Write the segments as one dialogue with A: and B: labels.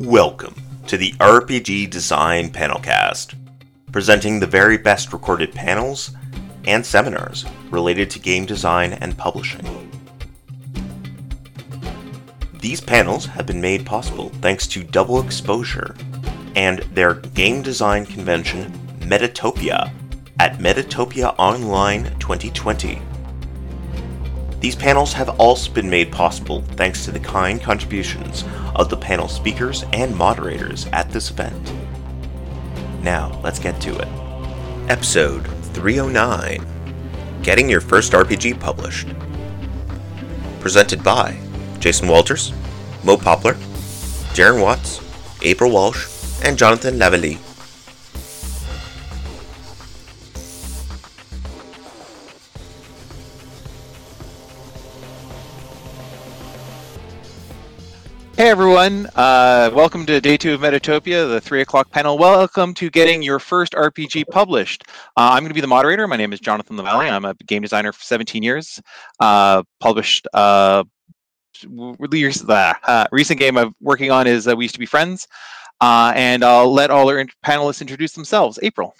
A: Welcome to the RPG Design Panelcast, presenting the very best recorded panels and seminars related to game design and publishing. These panels have been made possible thanks to Double Exposure and their game design convention, Metatopia, at Metatopia Online 2020. These panels have also been made possible thanks to the kind contributions of the panel speakers and moderators at this event. Now, let's get to it. Episode 309 Getting Your First RPG Published. Presented by Jason Walters, Mo Poplar, Darren Watts, April Walsh, and Jonathan Lavallée.
B: Hey everyone, uh, welcome to day two of Metatopia, the three o'clock panel. Welcome to getting your first RPG published. Uh, I'm going to be the moderator. My name is Jonathan Lavallée. I'm a game designer for 17 years. Uh, published uh, the uh, recent game I'm working on is uh, We Used to Be Friends. and I'll let all our panelists introduce themselves. April.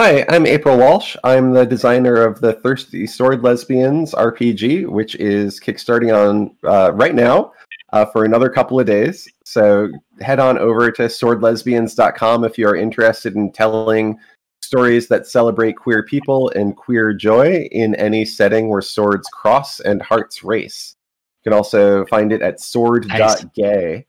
C: Hi, I'm April Walsh. I'm the designer of the Thirsty Sword Lesbians RPG, which is kickstarting on uh, right now uh, for another couple of days. So head on over to swordlesbians.com if you are interested in telling stories that celebrate queer people and queer joy in any setting where swords cross and hearts race. You can also find it at sword.gay.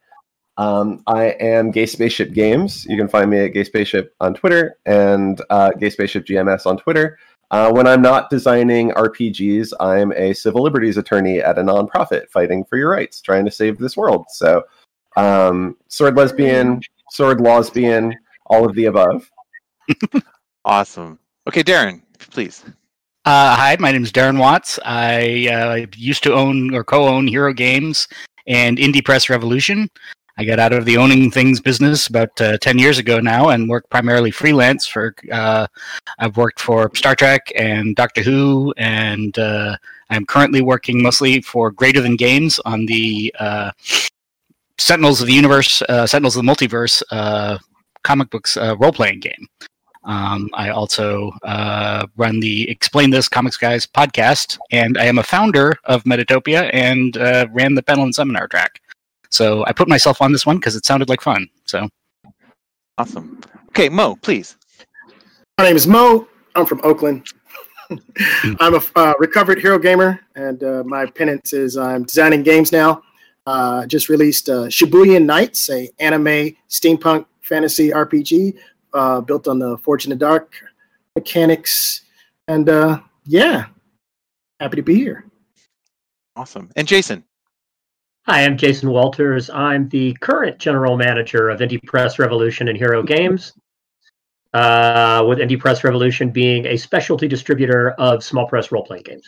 C: Um, I am Gay Spaceship Games. You can find me at Gay Spaceship on Twitter and uh, Gay Spaceship GMS on Twitter. Uh, when I'm not designing RPGs, I'm a civil liberties attorney at a nonprofit fighting for your rights, trying to save this world. So, um, sword lesbian, sword lesbian, all of the above.
B: awesome. Okay, Darren, please.
D: Uh, hi, my name is Darren Watts. I uh, used to own or co-own Hero Games and Indie Press Revolution. I got out of the owning things business about uh, 10 years ago now and work primarily freelance for, uh, I've worked for Star Trek and Doctor Who, and uh, I'm currently working mostly for Greater Than Games on the uh, Sentinels of the Universe, uh, Sentinels of the Multiverse uh, comic books role playing game. Um, I also run the Explain This Comics Guys podcast, and I am a founder of Metatopia and ran the panel and seminar track. So I put myself on this one because it sounded like fun. So
B: awesome. Okay, Mo, please.
E: My name is Mo. I'm from Oakland. I'm a uh, recovered hero gamer, and uh, my penance is I'm designing games now. Uh, just released uh, Shibuya Nights, a anime steampunk fantasy RPG uh, built on the Forged in the Dark mechanics, and uh, yeah, happy to be here.
B: Awesome. And Jason.
F: Hi, I'm Jason Walters. I'm the current general manager of Indie Press Revolution and Hero Games, uh, with Indie Press Revolution being a specialty distributor of small press role playing games.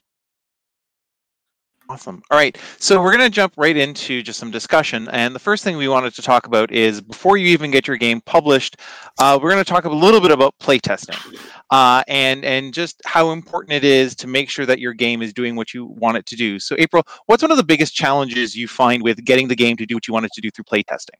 B: Awesome. All right. So we're going to jump right into just some discussion. And the first thing we wanted to talk about is before you even get your game published, uh, we're going to talk a little bit about playtesting uh, and, and just how important it is to make sure that your game is doing what you want it to do. So, April, what's one of the biggest challenges you find with getting the game to do what you want it to do through playtesting?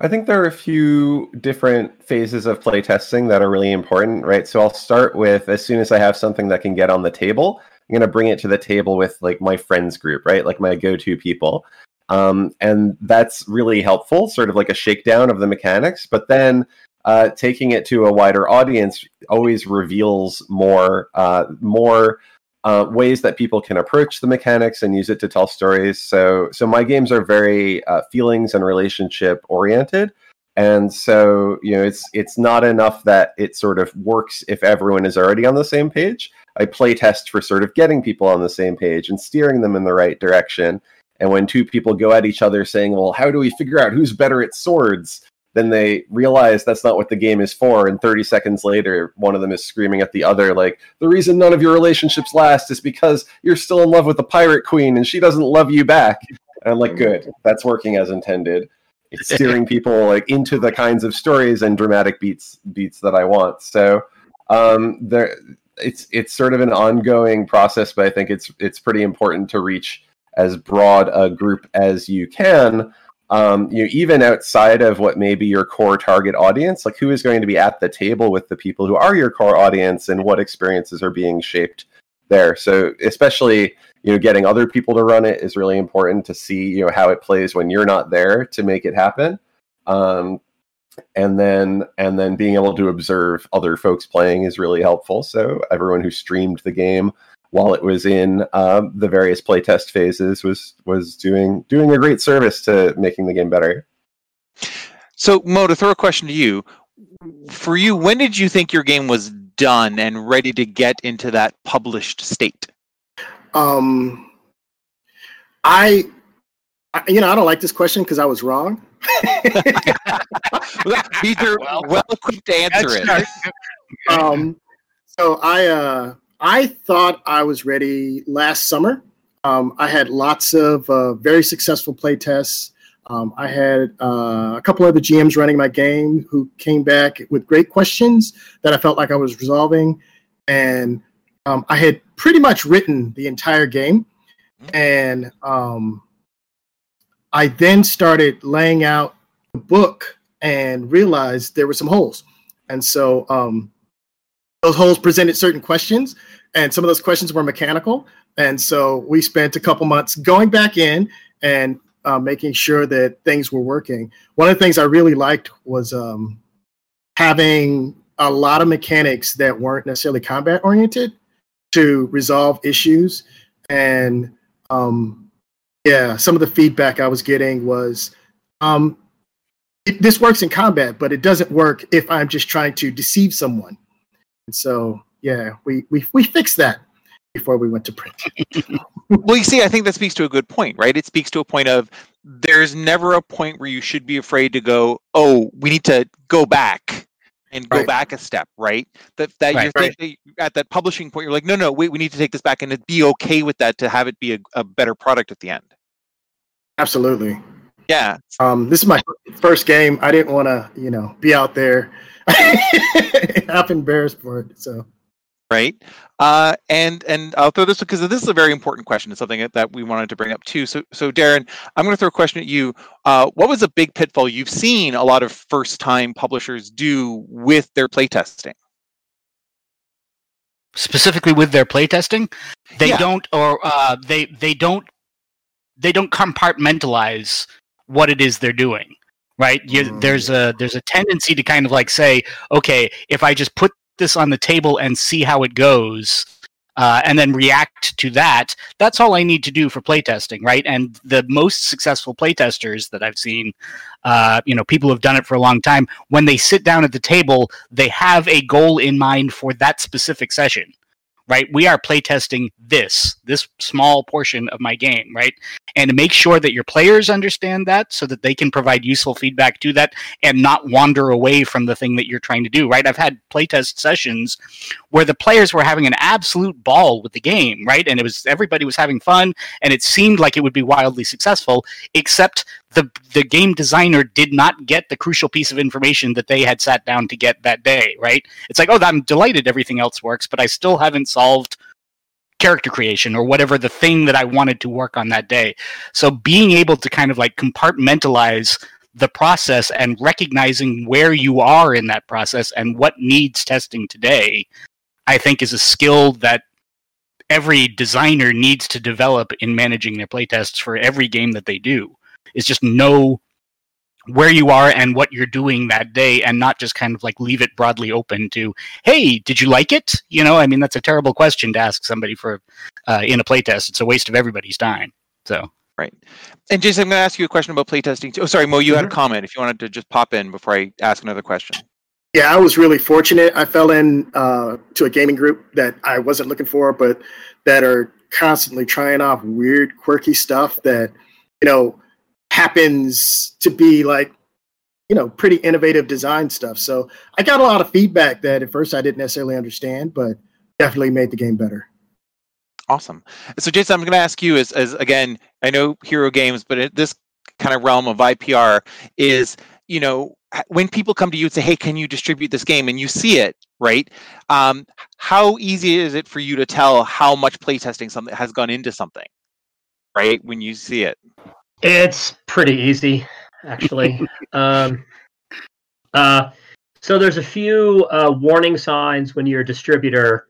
C: I think there are a few different phases of playtesting that are really important, right? So I'll start with as soon as I have something that can get on the table, I'm going to bring it to the table with like my friends group, right? Like my go-to people. Um, and that's really helpful, sort of like a shakedown of the mechanics. But then uh, taking it to a wider audience always reveals more, uh, more uh, ways that people can approach the mechanics and use it to tell stories. So, so my games are very uh, feelings and relationship oriented and so you know it's it's not enough that it sort of works if everyone is already on the same page i play test for sort of getting people on the same page and steering them in the right direction. And when two people go at each other saying well how do we figure out who's better at swords? then they realize that's not what the game is for. And 30 seconds later one of them is screaming at the other like the reason none of your relationships last is because you're still in love with the pirate queen and she doesn't love you back. And i'm like good. That's working as intended. It's steering people like into the kinds of stories and dramatic beats beats that I want. So um, there, it's it's sort of an ongoing process, but I think it's it's pretty important to reach as broad a group as you can. Um, you know, even outside of what may be your core target audience, like who is going to be at the table with the people who are your core audience, and what experiences are being shaped there. So, especially you know, getting other people to run it is really important to see you know how it plays when you're not there to make it happen. Um, and then and then being able to observe other folks playing is really helpful. So everyone who streamed the game while it was in um, the various playtest phases was was doing doing a great service to making the game better.
B: So Mo, to throw a question to you, for you, when did you think your game was done and ready to get into that published state?
E: Um, I, I you know, I don't like this question because I was wrong.
B: These are well, well equipped to answer it.
E: um, so I uh, I thought I was ready last summer. Um, I had lots of uh, very successful play tests. Um, I had uh, a couple of the GMs running my game who came back with great questions that I felt like I was resolving, and um, I had pretty much written the entire game, and um, I then started laying out the book and realized there were some holes. And so um, those holes presented certain questions, and some of those questions were mechanical. And so we spent a couple months going back in and uh, making sure that things were working. One of the things I really liked was um, having a lot of mechanics that weren't necessarily combat oriented to resolve issues. And um, yeah, some of the feedback I was getting was, um, it, this works in combat, but it doesn't work if I'm just trying to deceive someone. And so, yeah, we we we fixed that before we went to print.
B: well, you see, I think that speaks to a good point, right? It speaks to a point of there's never a point where you should be afraid to go, oh, we need to go back and go right. back a step, right? That that right, you're right. thinking, at that publishing point, you're like, no, no, wait, we need to take this back and be okay with that to have it be a, a better product at the end.
E: Absolutely.
B: Yeah.
E: Um, this is my first game. I didn't want to, you know, be out there half embarrassed for it. So.
B: Right. Uh, and and I'll throw this because this is a very important question. It's something that we wanted to bring up too. So so Darren, I'm going to throw a question at you. Uh, what was a big pitfall you've seen a lot of first time publishers do with their playtesting?
D: Specifically with their playtesting, they yeah. don't or uh, they they don't they don't compartmentalize what it is they're doing right you, mm. there's a there's a tendency to kind of like say okay if i just put this on the table and see how it goes uh, and then react to that that's all i need to do for playtesting right and the most successful playtesters that i've seen uh, you know people have done it for a long time when they sit down at the table they have a goal in mind for that specific session right? We are playtesting this, this small portion of my game, right? And to make sure that your players understand that so that they can provide useful feedback to that and not wander away from the thing that you're trying to do, right? I've had playtest sessions where the players were having an absolute ball with the game, right? And it was everybody was having fun and it seemed like it would be wildly successful, except the the game designer did not get the crucial piece of information that they had sat down to get that day, right? It's like, oh, I'm delighted everything else works, but I still haven't solved character creation or whatever the thing that I wanted to work on that day. So being able to kind of like compartmentalize the process and recognizing where you are in that process and what needs testing today, I think is a skill that every designer needs to develop in managing their playtests for every game that they do is just know where you are and what you're doing that day and not just kind of like leave it broadly open to hey did you like it? You know i mean that's a terrible question to ask somebody for uh, in a playtest. It's a waste of everybody's time so.
B: Right. And jason i'm going to ask you a question about playtesting too. Oh sorry mo you mm-hmm. had a mm-hmm. comment if you wanted to just pop in before i ask another question.
E: Yeah i was really fortunate. I fell in uh, to a gaming group that i wasn't looking for but that are constantly trying off weird quirky stuff that you know happens to be like you know pretty innovative design stuff. So i got a lot of feedback that at first i didn't necessarily understand but definitely made the game better.
B: Awesome. So jason i'm going to ask you as, as again i know hero games but it, this kind of realm of ipr is you know when people come to you and say hey can you distribute this game? and you see it right? Um, how easy is it for you to tell how much playtesting something has gone into something right? When you see it,
F: It's pretty easy, actually. um, uh, so there's a few uh, warning signs when you're a distributor.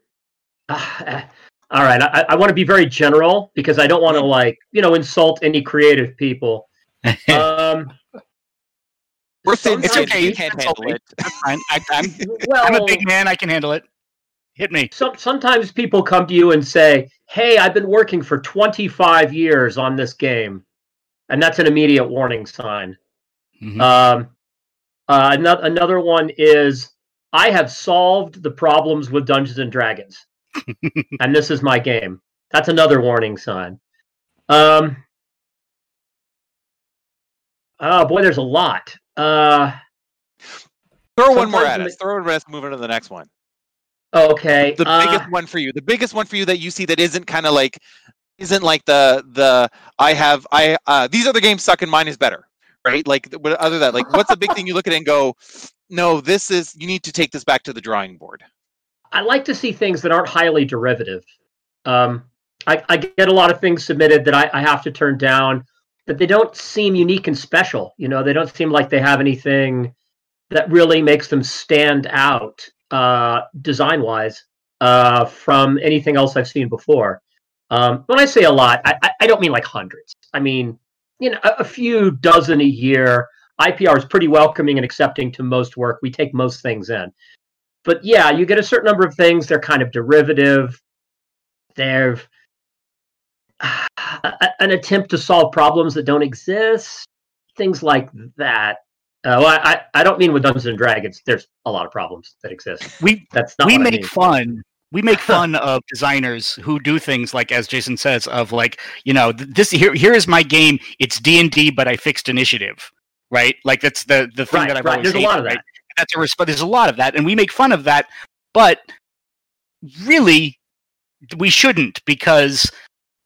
F: Uh, all right, I, I want to be very general because I don't want to like you know insult any creative people. Um,
B: we're thin. It's okay. You can't handle it.
D: That's fine. I, I'm,
F: Well,
D: I'm a big man. I can handle it. Hit me.
F: some, sometimes people come to you and say, "Hey, I've been working for 25 years on this game," and that's an immediate warning sign.
D: Mhm.
F: Um, uh, another another one is I have solved the problems with Dungeons and Dragons, and this is my game. That's another warning sign. Um, oh boy, there's a lot. Uh,
B: Throw one more at us.
F: it-
B: Throw it at us. Move on to the next one.
F: okay,
B: The
F: uh,
B: biggest one for you. The biggest one for you that you see that isn't kind of like, isn't like the the I have I uh these other games suck and mine is better, right? Like what other than that, like what's the big thing you look at and go, no, this is you need to take this back to the drawing board.
F: I like to see things that aren't highly derivative. Um, I, I get a lot of things submitted that I, I have to turn down, but they don't seem unique and special. You know, they don't seem like they have anything that really makes them stand out uh, design wise uh, from anything else I've seen before. Um, when I say a lot, I, I- don't mean like hundreds. I mean, you know, a, a few dozen a year. IPR is pretty welcoming and accepting to most work. We take most things in but yeah, you get a certain number of things. They're kind of derivative. They're an attempt to solve problems that don't exist. Things like that. Uh, well, I, I don't mean with Dungeons and Dragons. There's a lot of problems that exist.
D: We
F: That's not
D: we
F: what I
D: make
F: mean.
D: fun we make fun of designers who do things like as jason says of like you know this here here is my game it's d&d but i fixed initiative right like that's the the thing
F: Right,
D: that i've
F: right.
D: always
F: There's a lot of that.
D: right? that's a resp- there's a lot of that and we make fun of that but really we shouldn't because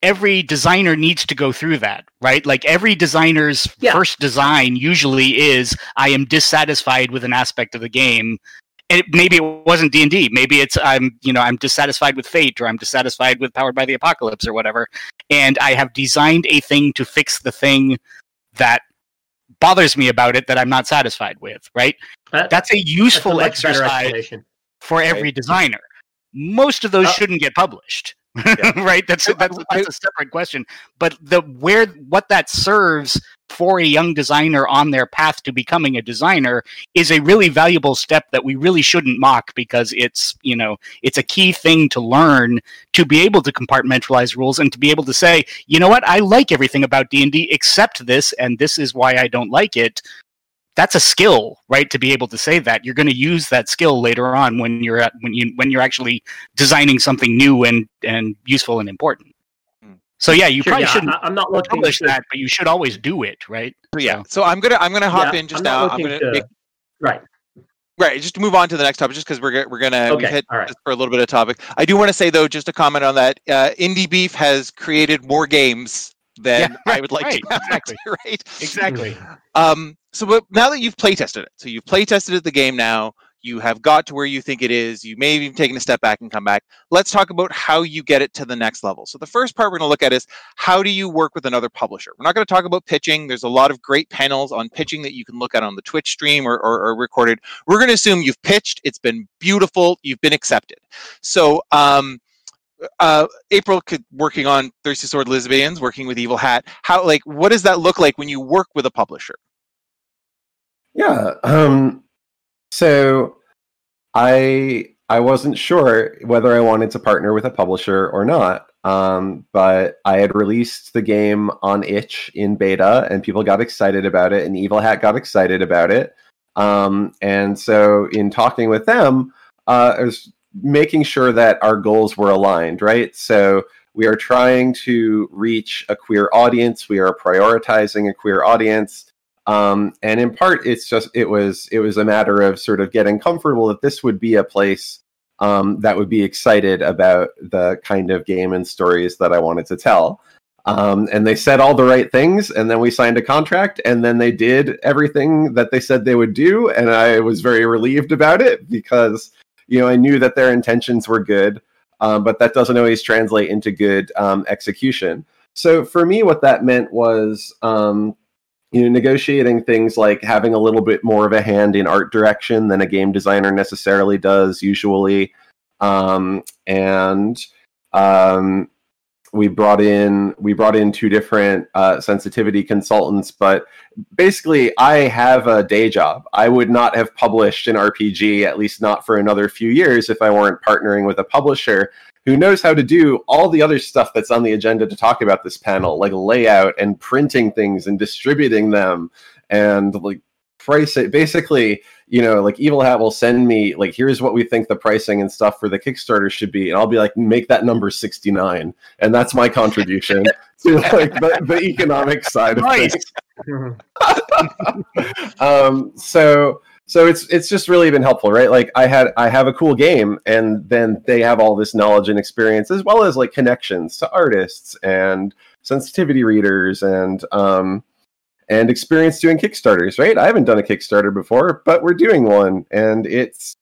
D: every designer needs to go through that right like every designer's
F: Yeah.
D: first design usually is i am dissatisfied with an aspect of the game and it, maybe it wasn't d&d maybe it's i'm you know i'm dissatisfied with fate or i'm dissatisfied with powered by the apocalypse or whatever and i have designed a thing to fix the thing that bothers me about it that i'm not satisfied with right
F: That-
D: that's a
F: that's a
D: useful exercise for every designer. Most of those
F: Uh,
D: shouldn't get published,
B: Yeah.
D: right? That's that's, that's a separate question. But the where what that serves for a young designer on their path to becoming a designer is a really valuable step that we really shouldn't mock because it's you know it's a key thing to learn to be able to compartmentalize rules and to be able to say you know what? I like everything about D and D except this and this is why I don't like it. That's a skill right to be able to say that. You're going to use that skill later on when you're at when you when you're actually designing something new and and useful and important. So yeah you
F: Sure,
D: probably
F: yeah,
D: shouldn't
F: I, am not looking
D: publish
F: to,
D: that but you should always do it right
B: So yeah.
D: So-
B: So I'm gonna I'm gonna hop
F: Yeah,
B: in just
F: I'm
B: now. I'm gonna
F: to-
B: make,
F: right.
B: right just to move on to the next topic just because we're we're gonna
F: Okay,
B: hit
F: all right.
B: just for a little bit of topic. I do want to say though, just a comment on that, uh, Indie Beef has created more games than
D: Yeah,
B: I would like
D: right,
B: to.
D: exactly.
B: right.
D: exactly
B: Um, so but now that you've play tested it, so you've play tested the game now, you have got to where you think it is, you may have even taken a step back and come back. Let's talk about how you get it to the next level. So the first part we're going to look at is how do you work with another publisher? We're not going to talk about pitching. There's a lot of great panels on pitching that you can look at on the Twitch stream or, or, or recorded. We're going to assume you've pitched, it's been beautiful, you've been accepted. So um, uh, April could, working on Thirsty Sword Lesbians, working with Evil Hat. How like what does that look like when you work with a publisher?
C: Yeah. Um, so I I wasn't sure whether I wanted to partner with a publisher or not. Um, but I had released the game on itch in beta and people got excited about it and Evil Hat got excited about it. Um, and so in talking with them, uh, I was making sure that our goals were aligned, right? So we are trying to reach a queer audience. We are prioritizing a queer audience um, and in part it's just it was it was a matter of sort of getting comfortable that this would be a place um, that would be excited about the kind of game and stories that i wanted to tell. Um, and they said all the right things and then we signed a contract and then they did everything that they said they would do and i was very relieved about it because you know i knew that their intentions were good um, but that doesn't always translate into good um, execution. So for me, what that meant was, um, you know, negotiating things like having a little bit more of a hand in art direction than a game designer necessarily does usually, um, and um, we brought in we brought in two different uh, sensitivity consultants but basically i have a day job. I would not have published an rpg at least not for another few years if i weren't partnering with a publisher who knows how to do all the other stuff that's on the agenda to talk about this panel like layout and printing things and distributing them and like price it. Basically you know like evil hat will send me like here's what we think the pricing and stuff for the kickstarter should be and i'll be like make that number 69 and that's my contribution to like the, the economic side of
D: Nice.
C: things. Um so so it's it's just really been helpful right? Like i had i have a cool game and then they have all this knowledge and experience as well as like connections to artists and sensitivity readers and um and experience doing kickstarters right? I haven't done a kickstarter before but we're doing one and it's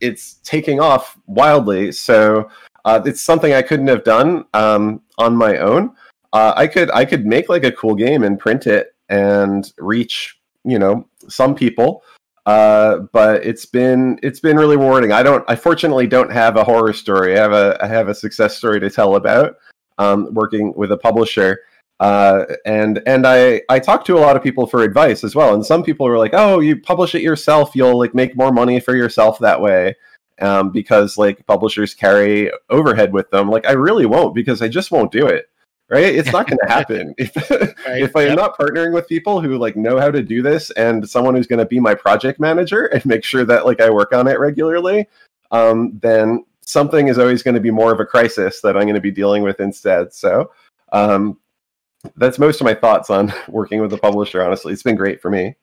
C: it's taking off wildly. So uh, it's something i couldn't have done um, on my own. Uh, i could i could make like a cool game and print it and reach you know some people uh, but it's been it's been really rewarding i don't i fortunately don't have a horror story i have a i have a success story to tell about um, working with a publisher uh, and and I I talked to a lot of people for advice as well, and some people were like, "Oh, you publish it yourself, you'll like make more money for yourself that way." Um, because like publishers carry overhead with them. Like I really won't because I just won't do it. Right? It's not going to happen if if I'm
D: Yep.
C: not partnering with people who like know how to do this and someone who's going to be my project manager and make sure that like I work on it regularly. Um, then something is always going to be more of a crisis that I'm going to be dealing with instead. So um, that's most of my thoughts on working with a publisher. Honestly, it's been great for me.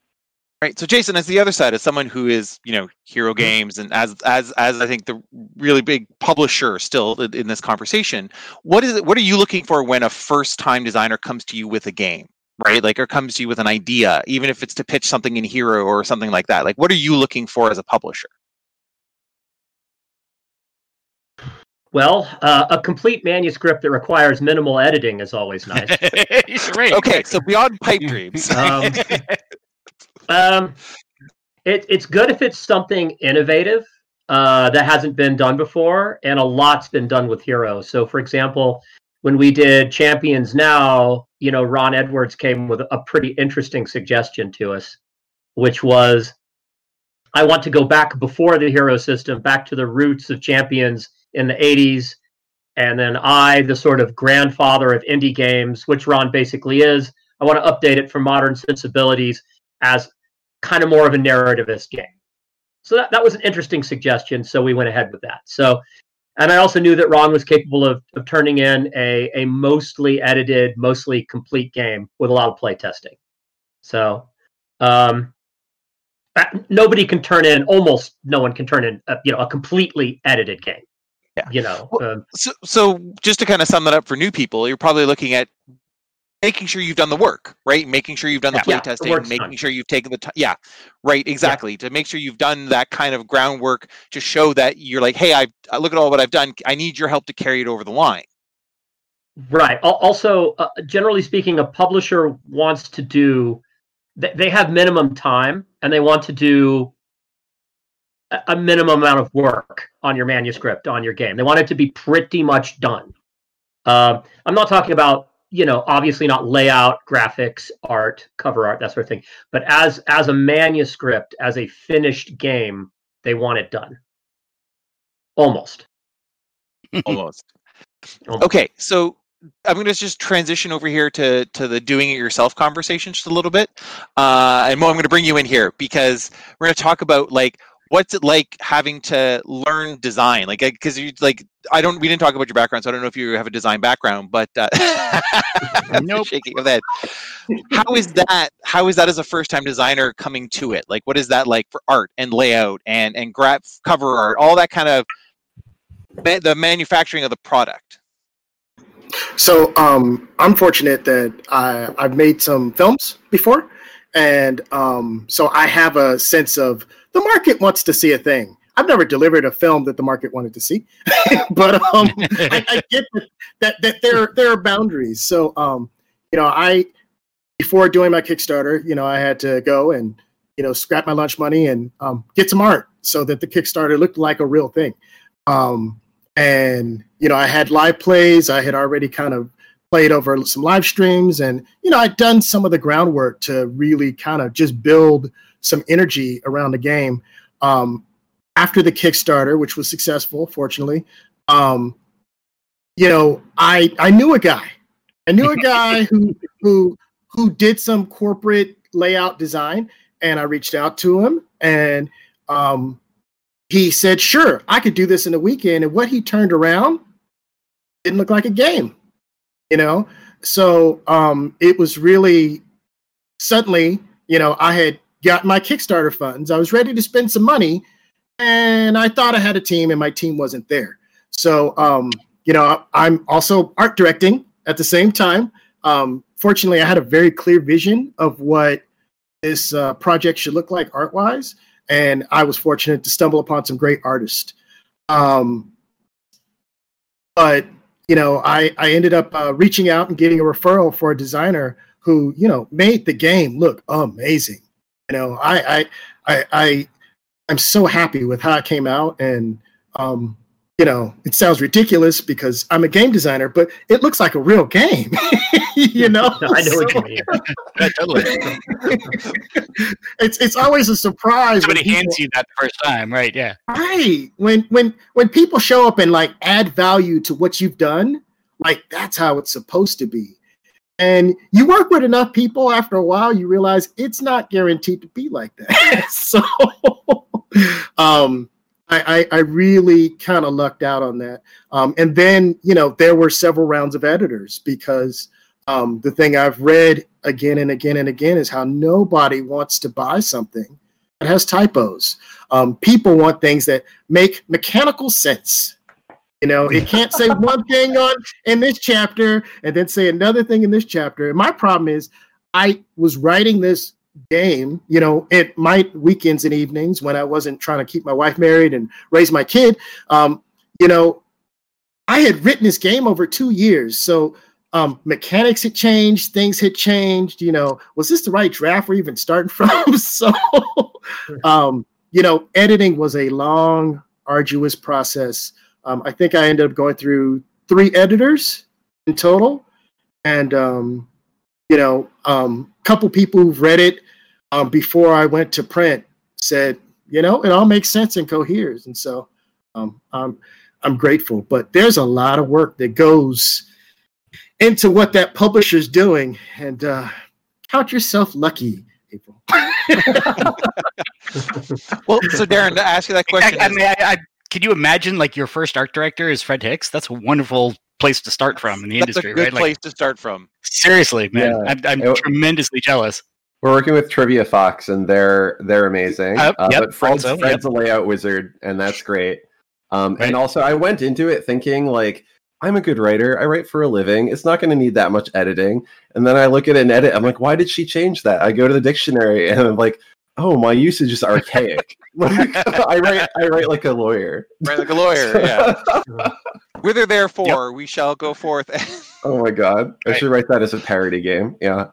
B: Right. So Jason, as the other side, as someone who is, you know, Hero Games and as as as I think the really big publisher still in, in this conversation, what is it what are you looking for when a first time designer comes to you with a game? Right? Like or comes to you with an idea, even if it's to pitch something in Hero or something like that. Like what are you looking for as a publisher?
F: Well, uh, a complete manuscript that requires minimal editing is always nice.
D: right.
B: Okay, so beyond pipe dreams.
F: Um, um, it, it's good if it's something innovative uh, that hasn't been done before, and a lot's been done with Heroes. So, for example, when we did Champions Now, you know, Ron Edwards came with a pretty interesting suggestion to us, which was I want to go back before the hero system, back to the roots of Champions in the 80s. And then I, the sort of grandfather of indie games, which Ron basically is, I want to update it for modern sensibilities as kind of more of a narrativist game. So that, that was an interesting suggestion. So we went ahead with that. So, and I also knew that Ron was capable of, of turning in a, a mostly edited, mostly complete game with a lot of play testing. So, um, nobody can turn in, almost no one can turn in, a, you know, a completely edited game.
B: Yeah.
F: You know,
B: Well,
F: um,
B: so, so just to kind of sum that up for new people, you're probably looking at making sure you've done the work, right? Making sure you've done the
F: Yeah.
B: play
F: Yeah, the
B: testing,
F: work's
B: making
F: done.
B: sure you've taken the time. Yeah, right, exactly. To make sure you've done that kind of groundwork to show that you're like, hey, I I look at all what I've done. I need your help to carry it over the line.
F: Right. Also, uh, generally speaking, a publisher wants to do, they have minimum time and they want to do a a minimum amount of work on your manuscript, on your game. They want it to be pretty much done. Um, I'm not talking about, you know, obviously not layout, graphics, art, cover art, that sort of thing. But as as a manuscript, as a finished game, they want it done. Almost.
B: Almost.
F: Almost.
B: Okay, so I'm going to just transition over here to to the doing it yourself conversation just a little bit. Uh, and Mo, I'm going to bring you in here because we're going to talk about like what's it like having to learn design? Like because you like i don't we didn't talk about your background so i don't know if you have a design background but uh,
D: Nope.
B: shaking of head. How is that how is that as a first time designer coming to it? Like what is that like for art and layout and and graph cover art all that kind of ma- the manufacturing of the product?
E: So um, I'm fortunate that I, I've made some films before, and um, so I have a sense of the market wants to see a thing. I've never delivered a film that the market wanted to see, but um, I, I, get that, that, there there are boundaries. So um, you know, I before doing my Kickstarter, you know, I had to go and you know scrap my lunch money and um, get some art so that the Kickstarter looked like a real thing. Um, and you know, I had live plays. I had already kind of played over some live streams, and you know, I'd done some of the groundwork to really kind of just build some energy around the game. Um, after the Kickstarter, which was successful, fortunately, um, you know, I I knew a guy. I knew a guy who who who did some corporate layout design, and I reached out to him, and um, he said, "Sure, I could do this in a weekend." And what he turned around didn't look like a game, you know. So um, it was really suddenly, you know, I had got my Kickstarter funds. I was ready to spend some money, and I thought I had a team, and my team wasn't there. So, um, you know, I'm also art directing at the same time. Um, fortunately, I had a very clear vision of what this uh, project should look like art wise, and I was fortunate to stumble upon some great artists. Um, but you know, I I ended up uh, reaching out and getting a referral for a designer who you know made the game look amazing. You know, I I I, I I'm so happy with how it came out, and um, you know, it sounds ridiculous because I'm a game designer, but it looks like a real game. you know,
F: I know so, what you mean. totally.
E: it's it's always a surprise.
D: Somebody people, hands you that first time, right? Yeah.
E: Right. When when when people show up and like add value to what you've done, like that's how it's supposed to be. And you work with enough people after a while, you realize it's not guaranteed to be like that. so um I, I, I really kind of lucked out on that. Um, and then, you know, there were several rounds of editors because um, the thing I've read again and again and again is how nobody wants to buy something that has typos. Um, people want things that make mechanical sense. You know, it can't say one thing on in this chapter and then say another thing in this chapter. And my problem is, I was writing this game, you know, at my weekends and evenings when I wasn't trying to keep my wife married and raise my kid, um, you know, I had written this game over two years. So um, mechanics had changed, things had changed. You know, was this the right draft we're even starting from? so, um, you know, editing was a long, arduous process. Um, I think I ended up going through three editors in total. And, um, you know, a um, couple people who've read it um, before I went to print said, you know, it all makes sense and coheres. And so um, I'm, I'm grateful. But there's a lot of work that goes into what that publisher's doing. And uh, count yourself lucky, April.
B: well, so Darren, to ask you that question.
D: I, I mean, I, I, can you imagine like your first art director is Fred Hicks? That's a wonderful place to start from in the
B: That's
D: industry,
B: a good
D: right?
B: Place like, to start from.
D: Seriously, man, yeah. I'm, I'm it, tremendously jealous.
C: We're working with Trivia Fox, and they're they're amazing. Uh, uh, yep, but Fred's, also, Fred's yep. a layout wizard, and that's great. Um, right. And also, I went into it thinking like I'm a good writer. I write for a living. It's not going to need that much editing. And then I look at an edit. I'm like, why did she change that? I go to the dictionary, and I'm like, oh, my usage is archaic. I write I write like a lawyer.
B: Write like a lawyer, yeah. Whither therefore yep. we shall go forth.
C: oh my god. I right. should write that as a parody game. Yeah.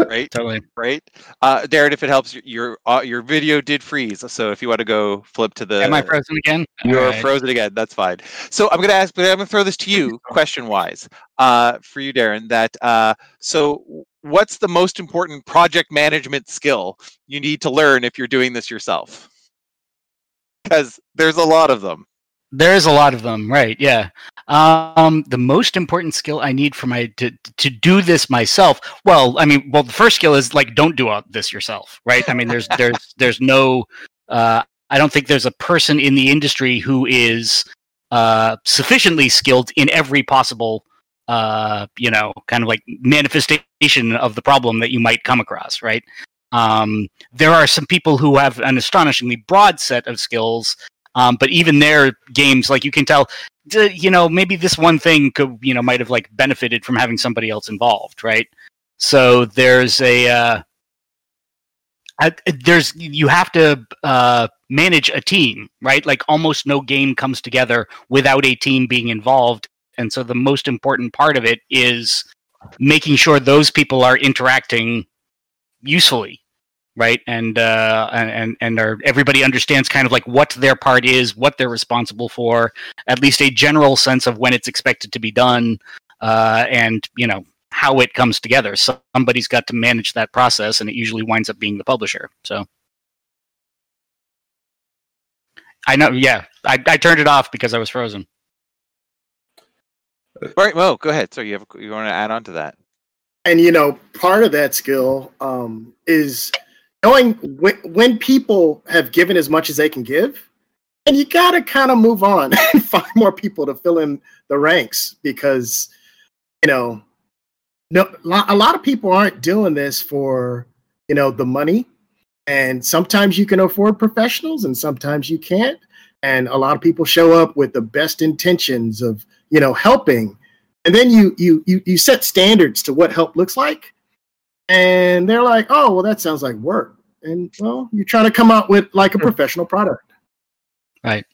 B: right? Totally. Right. Uh Darren, if it helps your uh, your video did freeze. So if you want to go flip to the
D: Am I frozen again?
B: You're right. frozen again. That's fine. So I'm gonna ask but I'm gonna throw this to you question wise. Uh for you, Darren, that uh so what's the most important project management skill you need to learn if you're doing this yourself? because there's a lot of them.
D: There's a lot of them, right? Yeah. Um, the most important skill I need for my to to do this myself. Well, I mean, well, the first skill is like don't do all this yourself, right? I mean, there's there's there's no. Uh, I don't think there's a person in the industry who is uh, sufficiently skilled in every possible, uh, you know, kind of like manifestation of the problem that you might come across, right? Um, there are some people who have an astonishingly broad set of skills, um, but even their games, like you can tell, you know, maybe this one thing could, you know, might have like benefited from having somebody else involved, right? So there's a, uh, uh, there's you have to uh, manage a team, right? Like almost no game comes together without a team being involved, and so the most important part of it is making sure those people are interacting usefully right? And uh and and are everybody understands kind of like what their part is what they're responsible for at least a general sense of when it's expected to be done uh and you know how it comes together. Somebody's got to manage that process and it usually winds up being the publisher so. I know yeah i, I turned it off because i was frozen
B: right well go ahead so you have you want to add on to that
E: and you know part of that skill um is knowing when, when people have given as much as they can give, and you got to kind of move on and find more people to fill in the ranks because, you know, no, a lot of people aren't doing this for, you know, the money. And sometimes you can afford professionals and sometimes you can't. And a lot of people show up with the best intentions of, you know, helping. And then you you you you set standards to what help looks like and they're like, "Oh, well, that sounds like work." And well, you're trying to come out with like a professional product,
D: right?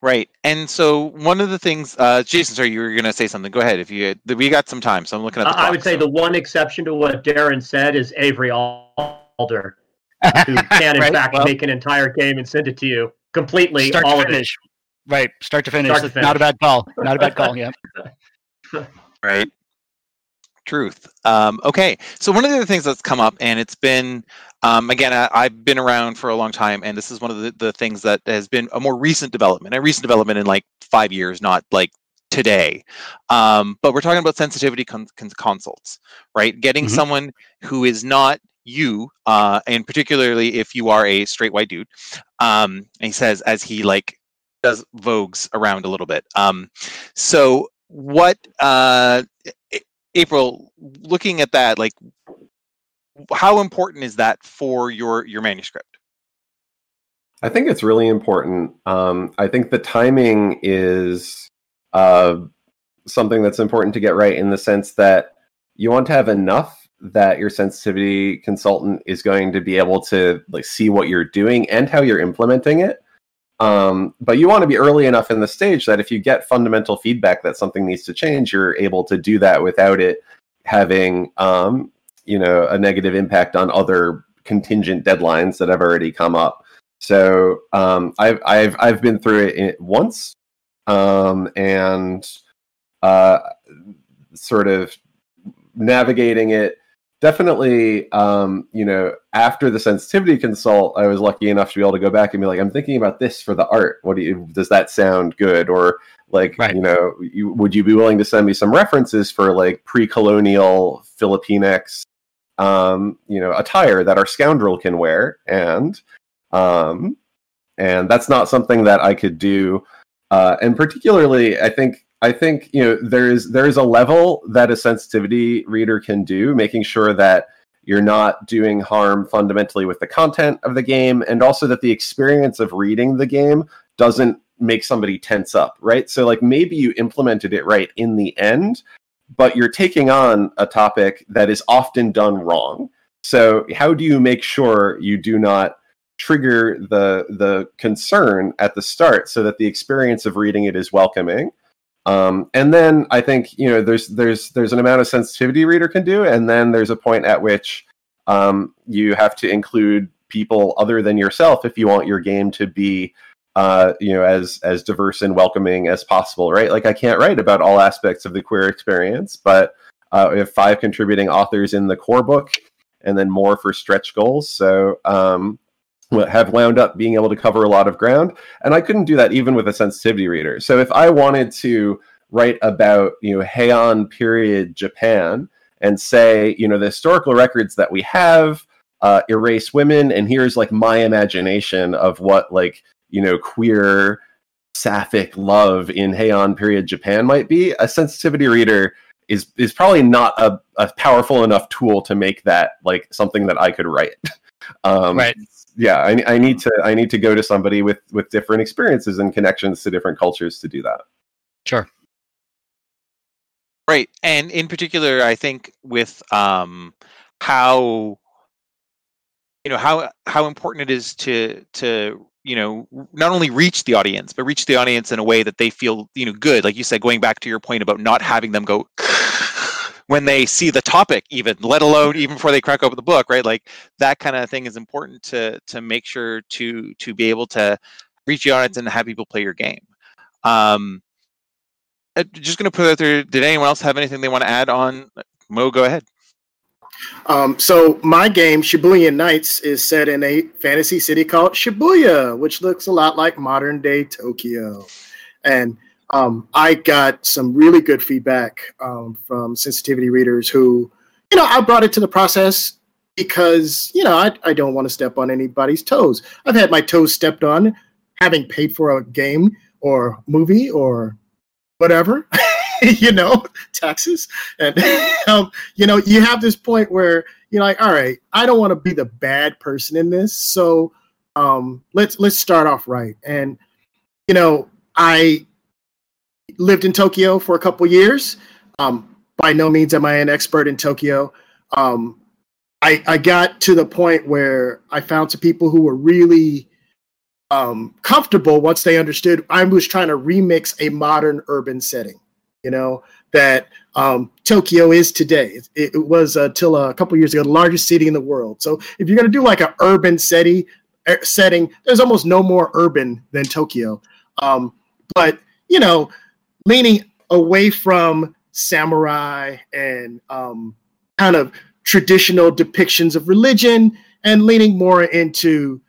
B: Right. And so one of the things, uh, Jason, sorry, you were going to say something. Go ahead. If you, we got some time, so I'm looking at. The
F: I would say so. the one exception to what Darren said is Avery Alder, who can in right? fact well, make an entire game and send it to you completely,
D: start
F: all
D: to finish. Right, start to finish. Start to finish. Not a bad call. Not a bad call. Yeah.
B: right truth. Um, okay, so one of the other things that's come up, and it's been, um, again, I, have been around for a long time, and this is one of the, the things that has been a more recent development, a recent development in like five years, not like today. Um, but we're talking about sensitivity con- con- consults, right? Getting mm-hmm. someone who is not you, uh, and particularly if you are a straight white dude, um, and he says as he like does vogues around a little bit. Um, so what uh, April, looking at that, like how important is that for your your manuscript?
C: I think it's really important. Um, I think the timing is uh, something that's important to get right in the sense that you want to have enough that your sensitivity consultant is going to be able to like see what you're doing and how you're implementing it um, but you want to be early enough in the stage that if you get fundamental feedback that something needs to change, you're able to do that without it having, um, you know, a negative impact on other contingent deadlines that have already come up. So um, I've I've I've been through it once, um, and uh, sort of navigating it definitely um, you know after the sensitivity consult i was lucky enough to be able to go back and be like i'm thinking about this for the art. What do you does that sound good? Or like right. you know you, would you be willing to send me some references for like pre-colonial Filipinx um, you know attire that our scoundrel can wear? And um, and that's not something that i could do uh, and particularly i think I think you know there's there's a level that a sensitivity reader can do, making sure that you're not doing harm fundamentally with the content of the game, and also that the experience of reading the game doesn't make somebody tense up, right? So like maybe you implemented it right in the end, but you're taking on a topic that is often done wrong. So how do you make sure you do not trigger the the concern at the start so that the experience of reading it is welcoming? Um, and then I think you know there's there's there's an amount of sensitivity reader can do, and then there's a point at which um, you have to include people other than yourself if you want your game to be uh, you know as as diverse and welcoming as possible, right? Like I can't write about all aspects of the queer experience, but uh, we have five contributing authors in the core book, and then more for stretch goals. So um, have wound up being able to cover a lot of ground and i couldn't do that even with a sensitivity reader. So if i wanted to write about you know heian period japan and say you know the historical records that we have uh, erase women and here's like my imagination of what like you know queer sapphic love in heian period japan might be a sensitivity reader is is probably not a, a powerful enough tool to make that like something that i could write
D: um, right
C: yeah, I, I need to I need to go to somebody with with different experiences and connections to different cultures to do that.
D: Sure.
B: Right, and in particular, I think with um, how you know how how important it is to to you know not only reach the audience but reach the audience in a way that they feel you know good like you said going back to your point about not having them go when they see the topic even let alone even before they crack open the book right? Like that kind of thing is important to to make sure to to be able to reach the audience and have people play your game. Um uh, just going to put it out there did anyone else have anything they want to add on? Mo go ahead.
E: Um, so my game, Shibuya Nights, is set in a fantasy city called Shibuya, which looks a lot like modern day Tokyo. And um, I got some really good feedback um, from sensitivity readers who, you know, I brought it to the process because, you know, I, I don't want to step on anybody's toes. I've had my toes stepped on having paid for a game or movie or whatever. you know, taxes. And, um, you know, you have this point where you're like, all right, I don't want to be the bad person in this. So um, let's, let's start off right. And, you know, I lived in Tokyo for a couple years. Um, by no means am I an expert in Tokyo. Um, I, I got to the point where I found some people who were really um, comfortable once they understood I was trying to remix a modern urban setting you know, that um, Tokyo is today. It, it was until uh, a couple years ago the largest city in the world. So if you're going to do like an urban city uh, setting, there's almost no more urban than Tokyo. Um, but you know, leaning away from samurai and um, kind of traditional depictions of religion and leaning more into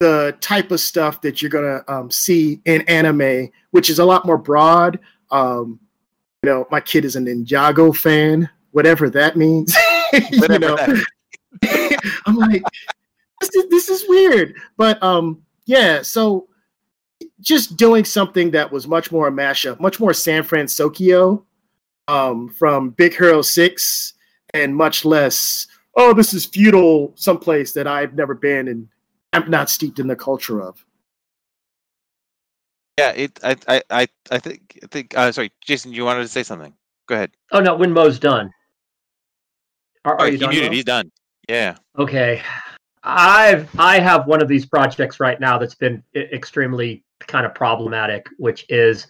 E: the type of stuff that you're going to um, see in anime, which is a lot more broad. Um, you know, my kid is a Ninjago fan, whatever that means. you know, I'm like, this is, this is weird, but um, yeah. So just doing something that was much more a mashup, much more San Francisco um, from Big Hero Six, and much less. Oh, this is feudal, someplace that I've never been and I'm not steeped in the culture of.
B: Yeah, it. I. I. I, I think. I think. Uh, sorry, Jason. You wanted to say something? Go ahead.
F: Oh no, when Mo's done. Are,
B: oh,
F: you
B: he
F: done?
B: muted.
F: Mo?
B: He's done. Yeah.
F: Okay. I've I have one of these projects right now that's been extremely kind of problematic, which is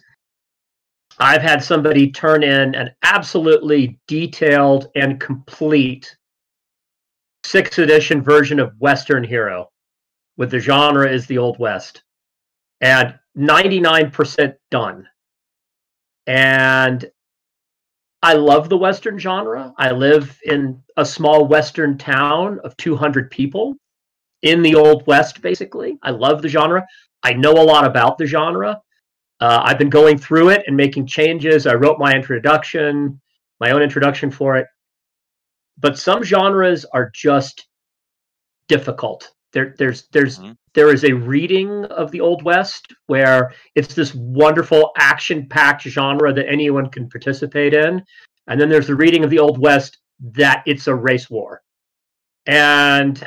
F: I've had somebody turn in an absolutely detailed and complete sixth edition version of Western Hero, with the genre is the Old West, and 99% done. And I love the Western genre. I live in a small Western town of 200 people in the Old West, basically. I love the genre. I know a lot about the genre. Uh, I've been going through it and making changes. I wrote my introduction, my own introduction for it. But some genres are just difficult. There, there's, there's,
B: Mhm.
F: there is a reading of the Old West where it's this wonderful action-packed genre that anyone can participate in, and then there's the reading of the Old West that it's a race war, and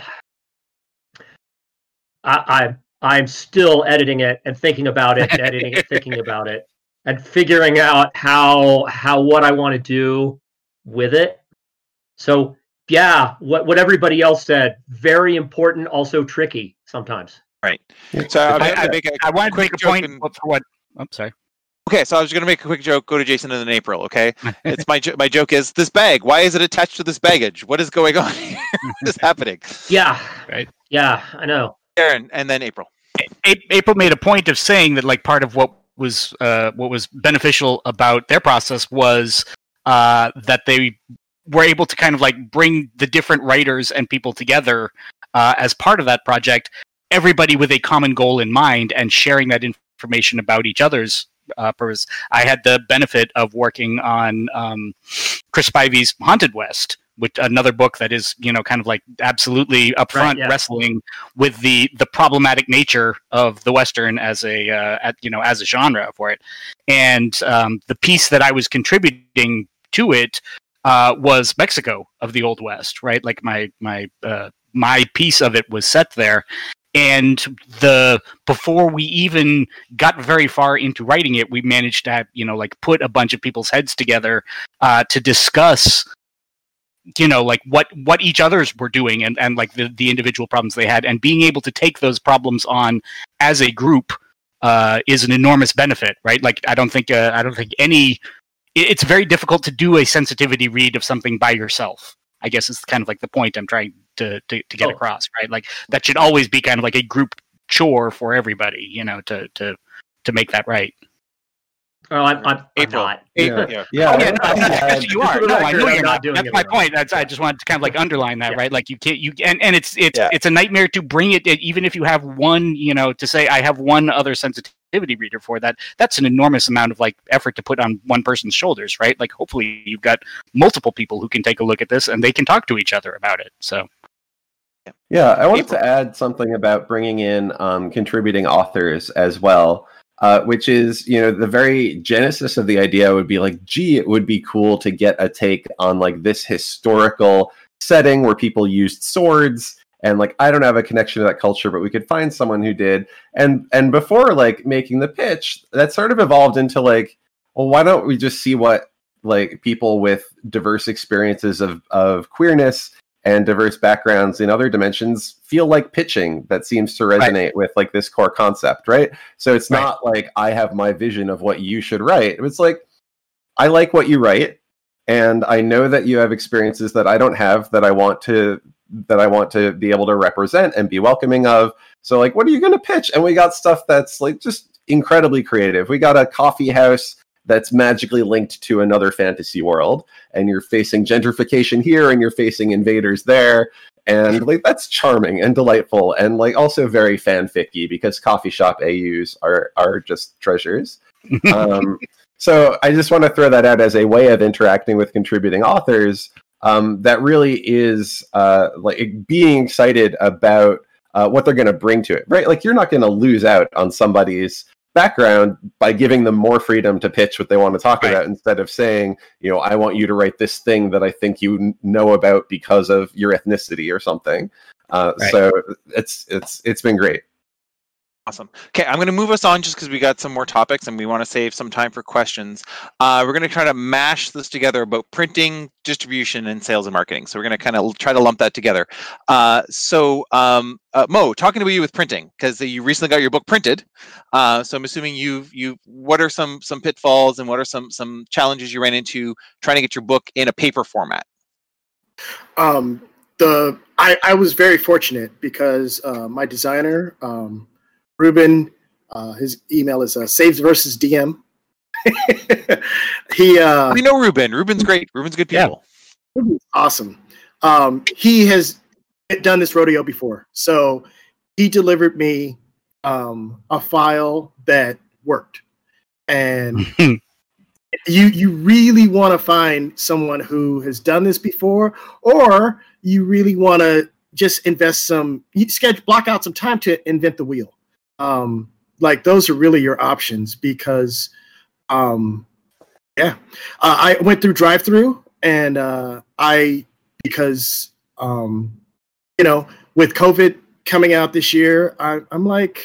F: I, I I'm still editing it and thinking about it, and editing it, thinking about it, and figuring out how how what I want to do with it. So yeah, what what everybody else said, very important, also tricky sometimes.
B: Right. So I,
D: I-
B: I, make a
D: I wanted to
B: quick
D: make a
B: joke
D: point
B: and-
D: for what. I'm sorry.
B: Okay, so I was going to make a quick joke. Go to Jason and then April. Okay, it's my jo- my joke is this bag. Why is it attached to this baggage? What is going on here? what is happening?
F: Yeah.
D: Right.
F: Yeah, I know.
B: Aaron and then April.
D: April made a point of saying that like part of what was uh, what was beneficial about their process was uh, that they were able to kind of like bring the different writers and people together uh, as part of that project, everybody with a common goal in mind and sharing that information about each other's uh, purpose. I had the benefit of working on um, Chris Spivey's Haunted West, which another book that is you know kind of like absolutely upfront
F: yeah.
D: wrestling with the the problematic nature of the western as a uh, at, you know as a genre for it. And um, the piece that i was contributing to it uh, was mexico of the old west right? Like my my uh, my piece of it was set there. And the before we even got very far into writing it we managed to have, you know like put a bunch of people's heads together uh, to discuss you know like what what each others were doing and and like the the individual problems they had. And being able to take those problems on as a group uh, is an enormous benefit right? Like i don't think uh, i don't think any it's very difficult to do a sensitivity read of something by yourself i guess is kind of like the point i'm trying to to, to get oh. across right? Like that should always be kind of like a group chore for everybody you know to to to make that right
F: well, I'm, I'm, April. I'm not.
C: Yeah. yeah. yeah. Oh,
D: yeah, you are. No, I know you're not. Doing That's my point. That's I just wanted to kind of like underline that, yeah. right? Like you can't you and, and it's it's yeah. it's a nightmare to bring it even if you have one, you know, to say I have one other sensitivity reader for that. That's an enormous amount of like effort to put on one person's shoulders, right? Like hopefully you've got multiple people who can take a look at this and they can talk to each other about it. So
C: yeah, I wanted April. to add something about bringing in um, contributing authors as well uh, which is you know the very genesis of the idea would be like gee it would be cool to get a take on like this historical setting where people used swords and like i don't have a connection to that culture but we could find someone who did. And and before like making the pitch that sort of evolved into like well why don't we just see what like people with diverse experiences of of queerness and diverse backgrounds in other dimensions feel like pitching that seems to resonate right. with like this core concept right? So it's right. not like i have my vision of what you should write. It's like i like what you write and i know that you have experiences that i don't have that i want to that i want to be able to represent and be welcoming of. So like what are you going to pitch? And we got stuff that's like just incredibly creative. We got a coffee house that's magically linked to another fantasy world and you're facing gentrification here and you're facing invaders there and like that's charming and delightful and like also very fanficky because coffee shop AUs are are just treasures. um, so I just want to throw that out as a way of interacting with contributing authors um, that really is uh, like being excited about uh, what they're going to bring to it, right? Like you're not going to lose out on somebody's background by giving them more freedom to pitch what they want to talk right. about instead of saying, you know, I want you to write this thing that I think you know about because of your ethnicity or something. Uh, right. So it's it's it's been great.
B: Awesome. Okay, I'm going to move us on just because we got some more topics and we want to save some time for questions. Uh, we're going to try to mash this together about printing, distribution, and sales and marketing. So we're going to kind of try to lump that together. Uh, so, um, uh, Mo, talking to you with printing because you recently got your book printed. Uh, so I'm assuming you you what are some some pitfalls and what are some some challenges you ran into trying to get your book in a paper format?
E: Um, the I, I was very fortunate because uh, my designer. Um, Ruben. Uh, his email is uh, saves versus DM. he uh,
B: we know Ruben. Ruben's great. Ruben's good people.
E: Yeah. Awesome. Um, he has done this rodeo before, so he delivered me um, a file that worked, and you you really want to find someone who has done this before, or you really want to just invest some you schedule block out some time to invent the wheel um, like those are really your options because um, yeah uh, i went through drive through and uh, i because um, you know with covid coming out this year I, i'm like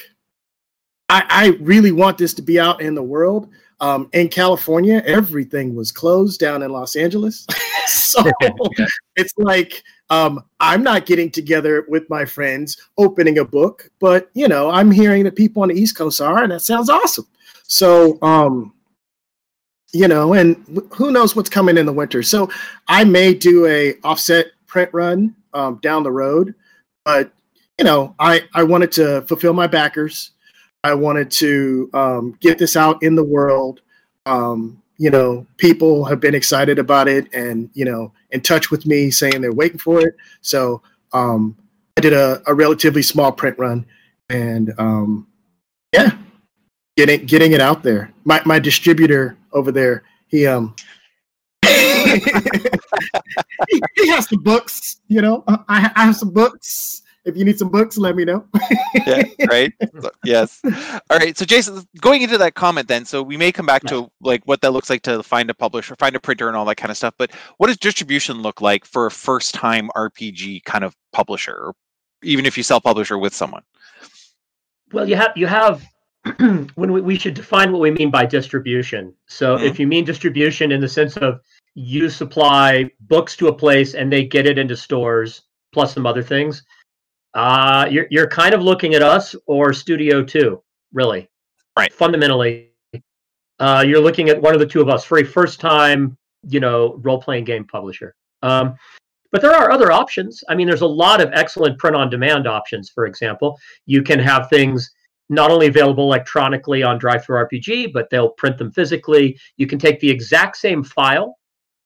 E: I, I really want this to be out in the world um, in California, everything was closed down in Los Angeles. so it's like um, I'm not getting together with my friends, opening a book, but you know, I'm hearing that people on the East Coast are, and that sounds awesome. So, um, you know, and who knows what's coming in the winter. So, I may do a offset print run um, down the road, but you know, I I wanted to fulfill my backers. I wanted to um, get this out in the world. Um, you know, people have been excited about it and, you know, in touch with me saying they're waiting for it. So um, I did a, a relatively small print run and um, yeah, getting getting it out there. My my distributor over there, he um he, he, has some books, you know. I, I have some books if you need some books, let me know.
B: yeah, right. yes. All right. So, Jason, going into that comment, then, so we may come back to like what that looks like to find a publisher, find a printer, and all that kind of stuff. But what does distribution look like for a first-time RPG kind of publisher, or even if you self-publisher with someone?
F: Well, you have you have when we, we should define what we mean by distribution. So, mm-hmm. if you mean distribution in the sense of you supply books to a place and they get it into stores plus some other things. Uh, you're you're kind of looking at us or Studio Two, really.
B: Right.
F: Fundamentally, uh, you're looking at one of the two of us for a first time, you know, role playing game publisher. Um, but there are other options. I mean, there's a lot of excellent print on demand options. For example, you can have things not only available electronically on DriveThruRPG, but they'll print them physically. You can take the exact same file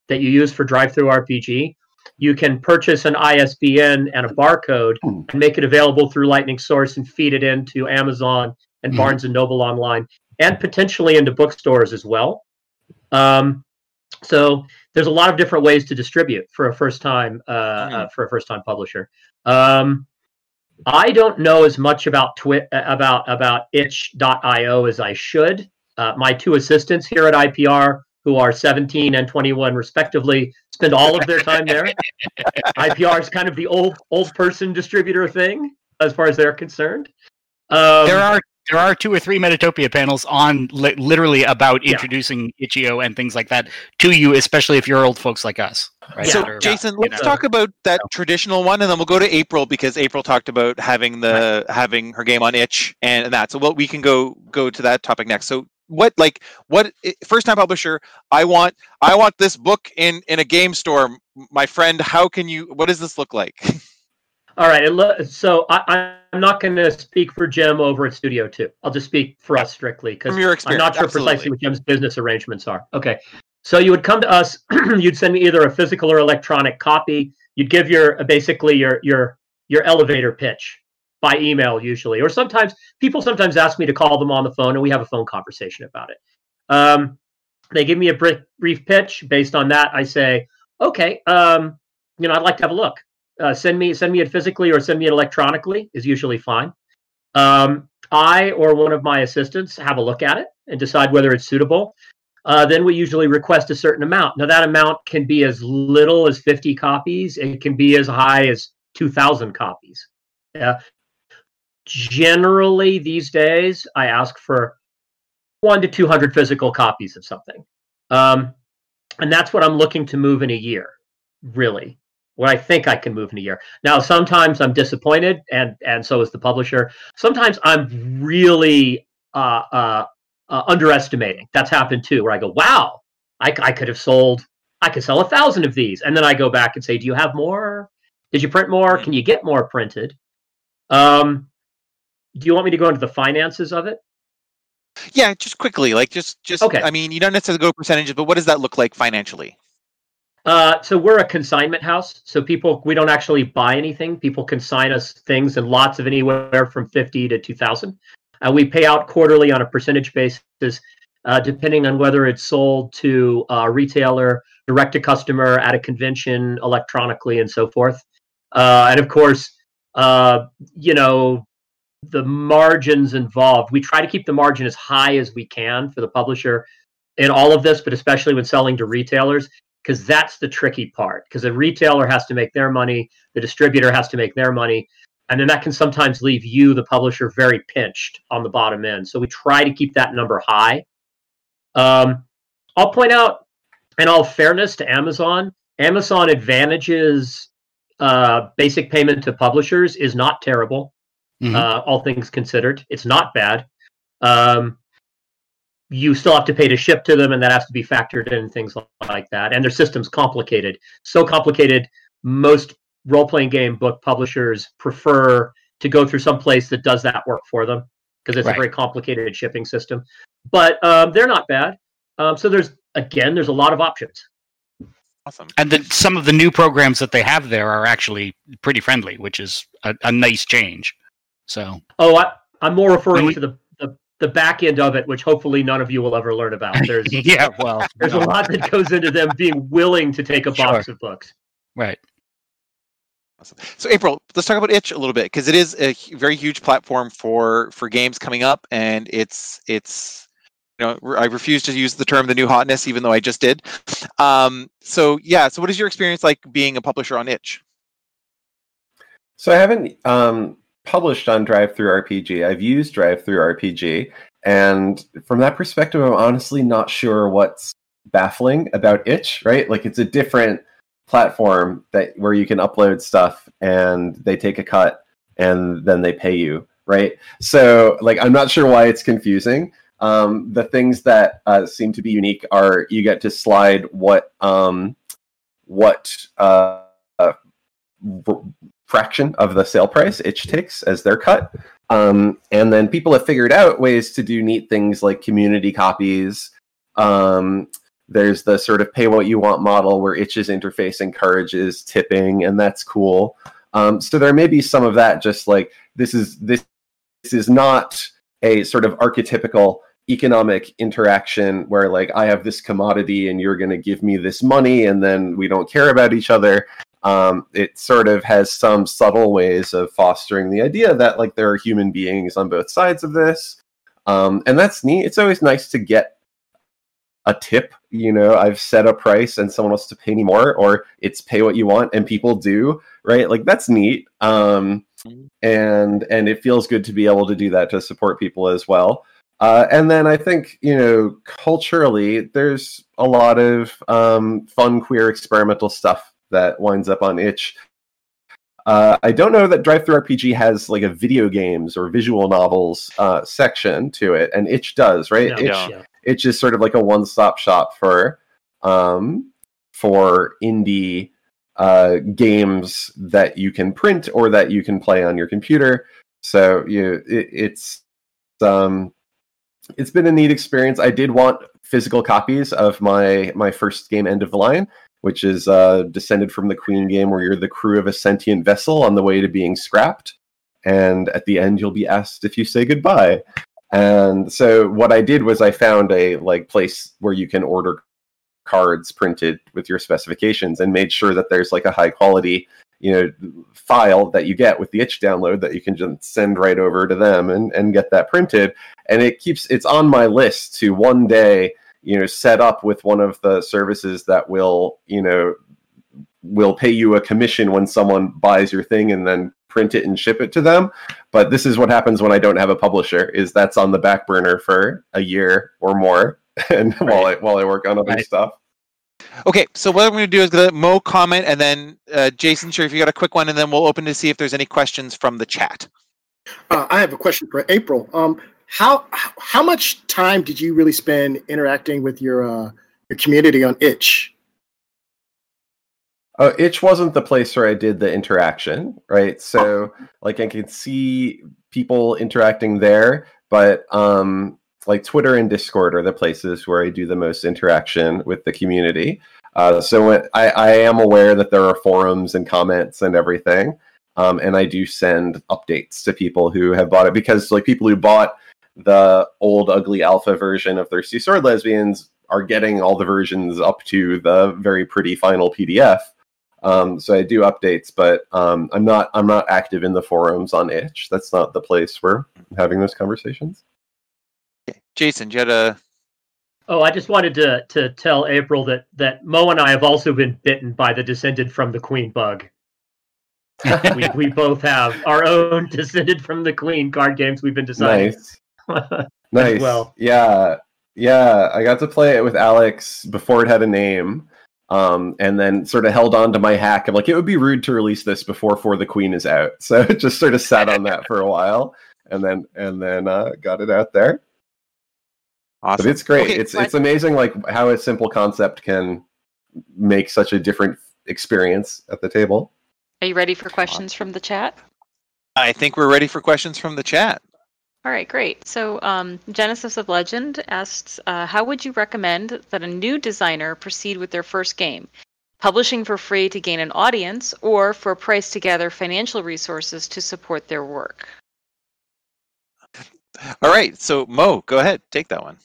F: that you use for DriveThruRPG. You can purchase an ISBN and a barcode
C: Hmm.
F: and make it available through Lightning Source and feed it into Amazon and
D: Mhm.
F: Barnes and Noble online and potentially into bookstores as well. Um, so there's a lot of different ways to distribute for a first time uh, uh, for a first time publisher. Um, I don't know as much about Twi- about about itch.io as I should. Uh, my two assistants here at IPR, who are 17 and 21 respectively, spend all of their time there. IPR is kind of the old old person distributor thing as far as they're concerned. Um,
D: there are there are two or three Metatopia panels on li- literally about
F: Yeah.
D: introducing itch.io and things like that to you, especially if you're old folks like us. Right?
B: So,
D: that are-
B: Jason, let's
D: know.
B: talk about that traditional one, and then we'll go to April because April talked about having the having her game on itch and, and that. So, well, we can go go to that topic next. So, what like what first time publisher? I want I want this book in in a game store, my friend. How can you? What does this look like?
F: All right. So I, I'm not going to speak for Jim over at Studio Two. I'll just speak for us strictly because I'm not sure
B: absolutely.
F: precisely what Jim's business arrangements are. Okay. So you would come to us. you'd send me either a physical or electronic copy. You'd give your basically your your your elevator pitch by email usually, or sometimes people sometimes ask me to call them on the phone and we have a phone conversation about it. Um, they give me a brief, pitch. Based on that, I say, okay, um, you know, I'd like to have a look uh, send me send me it physically or send me it electronically is usually fine. Um, I or one of my assistants have a look at it and decide whether it's suitable. Uh, then we usually request a certain amount. Now that amount can be as little as 50 copies. It can be as high as 2,000 copies. Generally, these days, I ask for one to 200 physical copies of something. Um, and that's what I'm looking to move in a year, really what I think I can move in a year. Now, sometimes I'm disappointed, and and so is the publisher. Sometimes I'm really uh, uh, uh, underestimating. That's happened too, where I go, "Wow, I, I could have sold, I could sell a thousand of these," and then I go back and say, "Do you have more? Did you print more? Can you get more printed?" Um, do you want me to go into the finances of it?
B: yeah, just quickly, like just just.
F: Okay.
B: I mean, you don't necessarily go percentages, but what does that look like financially?
F: Uh, so we're a consignment house. So people, we don't actually buy anything. People consign us things in lots of anywhere from 50 to 2000. Uh, we pay out quarterly on a percentage basis, uh, depending on whether it's sold to a retailer, direct to customer, at a convention, electronically, and so forth. Uh, and of course, uh, you know, the margins involved. We try to keep the margin as high as we can for the publisher in all of this, but especially when selling to retailers because that's the tricky part because the retailer has to make their money the distributor has to make their money and then that can sometimes leave you the publisher very pinched on the bottom end. So we try to keep that number high. Um, i'll point out in all fairness to amazon Amazon Advantage's uh, basic payment to publishers is not terrible
D: Mhm.
F: uh, all things considered it's not bad um, you still have to pay to ship to them and that has to be factored in things like that and their system's complicated so complicated most role-playing game book publishers prefer to go through some place that does that work for them because it's
D: Right.
F: a very complicated shipping system but um, they're not bad um, so there's again there's a lot of options
B: Awesome.
D: And the, some of the new programs that they have there are actually pretty friendly, which is a, a nice change. So
F: oh I, i'm more referring
D: we-
F: to the, the the back end of it which hopefully none of you will ever learn about there's
D: yeah, well,
F: there's
D: no,
F: a lot that goes into them being willing to take a box of books
D: right.
B: Awesome. So April, let's talk about itch a little bit because it is a very huge platform for for games coming up, and it's it's you know re- I refuse to use the term the new hotness, even though I just did. Um, so yeah, so what is your experience like being a publisher on itch?
C: So I haven't um, published on Drive Through RPG. I've used DriveThruRPG, and from that perspective, I'm honestly not sure what's baffling about itch right? Like it's a different platform that where you can upload stuff and they take a cut and then they pay you right? So like i'm not sure why it's confusing. Um, the things that uh, seem to be unique are you get to slide what um, what uh, uh, fraction of the sale price itch takes as their cut. Um, and then people have figured out ways to do neat things like community copies. Um, there's the sort of pay what you want model where itch's interface encourages tipping and that's cool. Um, so there may be some of that just like this is this, this is not a sort of archetypical economic interaction where like I have this commodity and you're going to give me this money and then we don't care about each other. Um, it sort of has some subtle ways of fostering the idea that like there are human beings on both sides of this. Um, and that's neat. It's always nice to get a tip. You know, I've set a price and someone wants to pay me more, or it's pay what you want, and people do, right? Like that's neat. Um, and and it feels good to be able to do that to support people as well. Uh, and then I think, you know, culturally, there's a lot of um, fun, queer, experimental stuff that winds up on itch. Uh, I don't know that DriveThruRPG has like a video games or visual novels uh, section to it, and Itch does, right?
F: No,
C: Itch,
F: yeah.
C: Itch is sort of like a one-stop shop for um, for indie uh, games that you can print or that you can play on your computer. So you, it, it's um, it's been a neat experience. I did want physical copies of my my first game, End of the Line, which is uh, descended from the Queen game, where you're the crew of a sentient vessel on the way to being scrapped, and at the end you'll be asked if you say goodbye. And so what I did was I found a like place where you can order cards printed with your specifications and made sure that there's like a high quality you know file that you get with the itch download that you can just send right over to them and, and get that printed and it keeps it's on my list to one day you know set up with one of the services that will you know will pay you a commission when someone buys your thing and then print it and ship it to them but this is what happens when i don't have a publisher is that's on the back burner for a year or more and right. while i while i work on other right. stuff
B: Okay, so what I'm going to do is let Mo comment, and then uh, Jason, sure, if you got a quick one, and then we'll open to see if there's any questions from the chat.
E: Uh, I have a question for April. Um, how how much time did you really spend interacting with your uh, your community on Itch?
C: Oh, Itch wasn't the place where I did the interaction, right? So, oh. like, I could see people interacting there, but um, like Twitter and Discord are the places where I do the most interaction with the community. Uh, so when, I, I, am aware that there are forums and comments and everything, um, and I do send updates to people who have bought it because like people who bought the old ugly alpha version of Thirsty Sword Lesbians are getting all the versions up to the very pretty final PDF. Um, so I do updates, but um, I'm not I'm not active in the forums on Itch. That's not the place where I'm having those conversations.
B: Jason, you had a.
F: Oh, I just wanted to to tell April that that Mo and I have also been bitten by the descended from the Queen bug. we we both have our own descended from the Queen card games we've been designing.
C: Nice. nice. Well, yeah, yeah. I got to play it with Alex before it had a name. Um, and then sort of held on to my hack. I'm like, it would be rude to release this before For the Queen is out. So it just sort of sat on that for a while, and then and then uh, got it out there. Awesome. But it's great. Okay, it's it's amazing like how a simple concept can make such a different experience at the table.
G: Are you ready for questions from the chat?
B: I think we're ready for questions from the chat.
G: All right, great. So, um, Genesis of Legend asks, uh, how would you recommend that a new designer proceed with their first game? Publishing for free to gain an audience, or for a price to gather financial resources to support their work?
B: All right, so Mo, go ahead, take that one.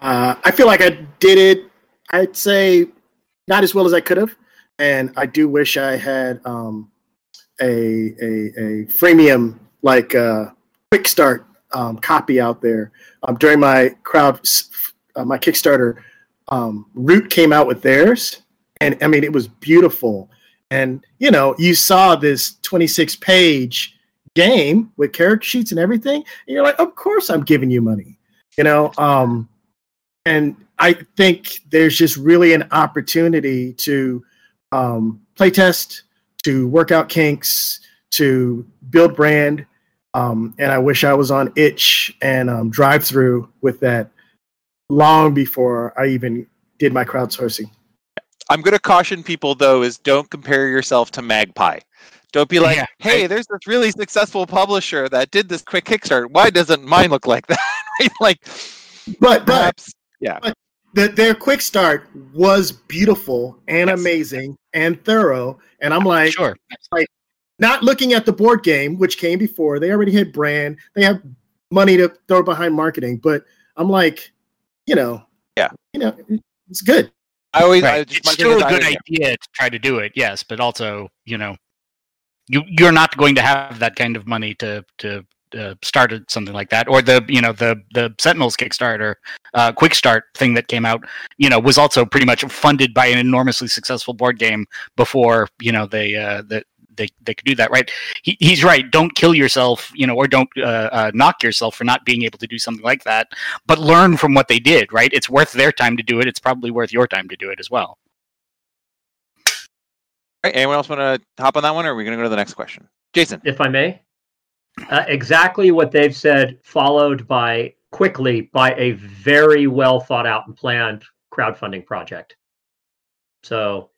E: Uh, I feel like I did it. I'd say not as well as I could have, and I do wish I had um, a, a a freemium like uh, quick start um, copy out there. Um, during my crowd, uh, my Kickstarter, um, Root came out with theirs, and I mean it was beautiful. And you know, you saw this 26 page game with character sheets and everything, and you're like, of course I'm giving you money. You know, um, and I think there's just really an opportunity to um, play test, to work out kinks, to build brand. Um, and I wish I was on itch and um, drive through with that long before I even did my crowdsourcing.
B: I'm going to caution people though is don't compare yourself to Magpie. Don't be like,
D: Yeah,
B: hey,
D: I-
B: there's this really successful publisher that did this quick Kickstart. Why doesn't mine look like that? Like,
E: But but
B: perhaps, yeah.
E: the, their quick start was beautiful and
B: Yes.
E: amazing and thorough. And I'm like,
D: sure.
E: Not looking at the board game, which came before. They already had brand. They have money to throw behind marketing. But I'm like, you know,
B: Yeah.
E: you know, it's good.
B: I always, I just,
D: It's still a good
B: I-
D: idea to try to do it, yes, but also, you know, you you're not going to have that kind of money to to uh, start a- something like that, or the you know the the Sentinels Kickstarter, uh, Quick Start thing that came out, you know, was also pretty much funded by an enormously successful board game before you know they uh, that they they could do that, right? He, he's right. Don't kill yourself, you know, or don't uh, uh, knock yourself for not being able to do something like that, but learn from what they did, right? It's worth their time to do it. It's probably worth your time to do it as well.
B: Right, anyone else want to hop on that one, or are we going to go to the next question? Jason.
F: if I may. Uh, exactly what they've said, followed by quickly by a very well thought out and planned crowdfunding project. So.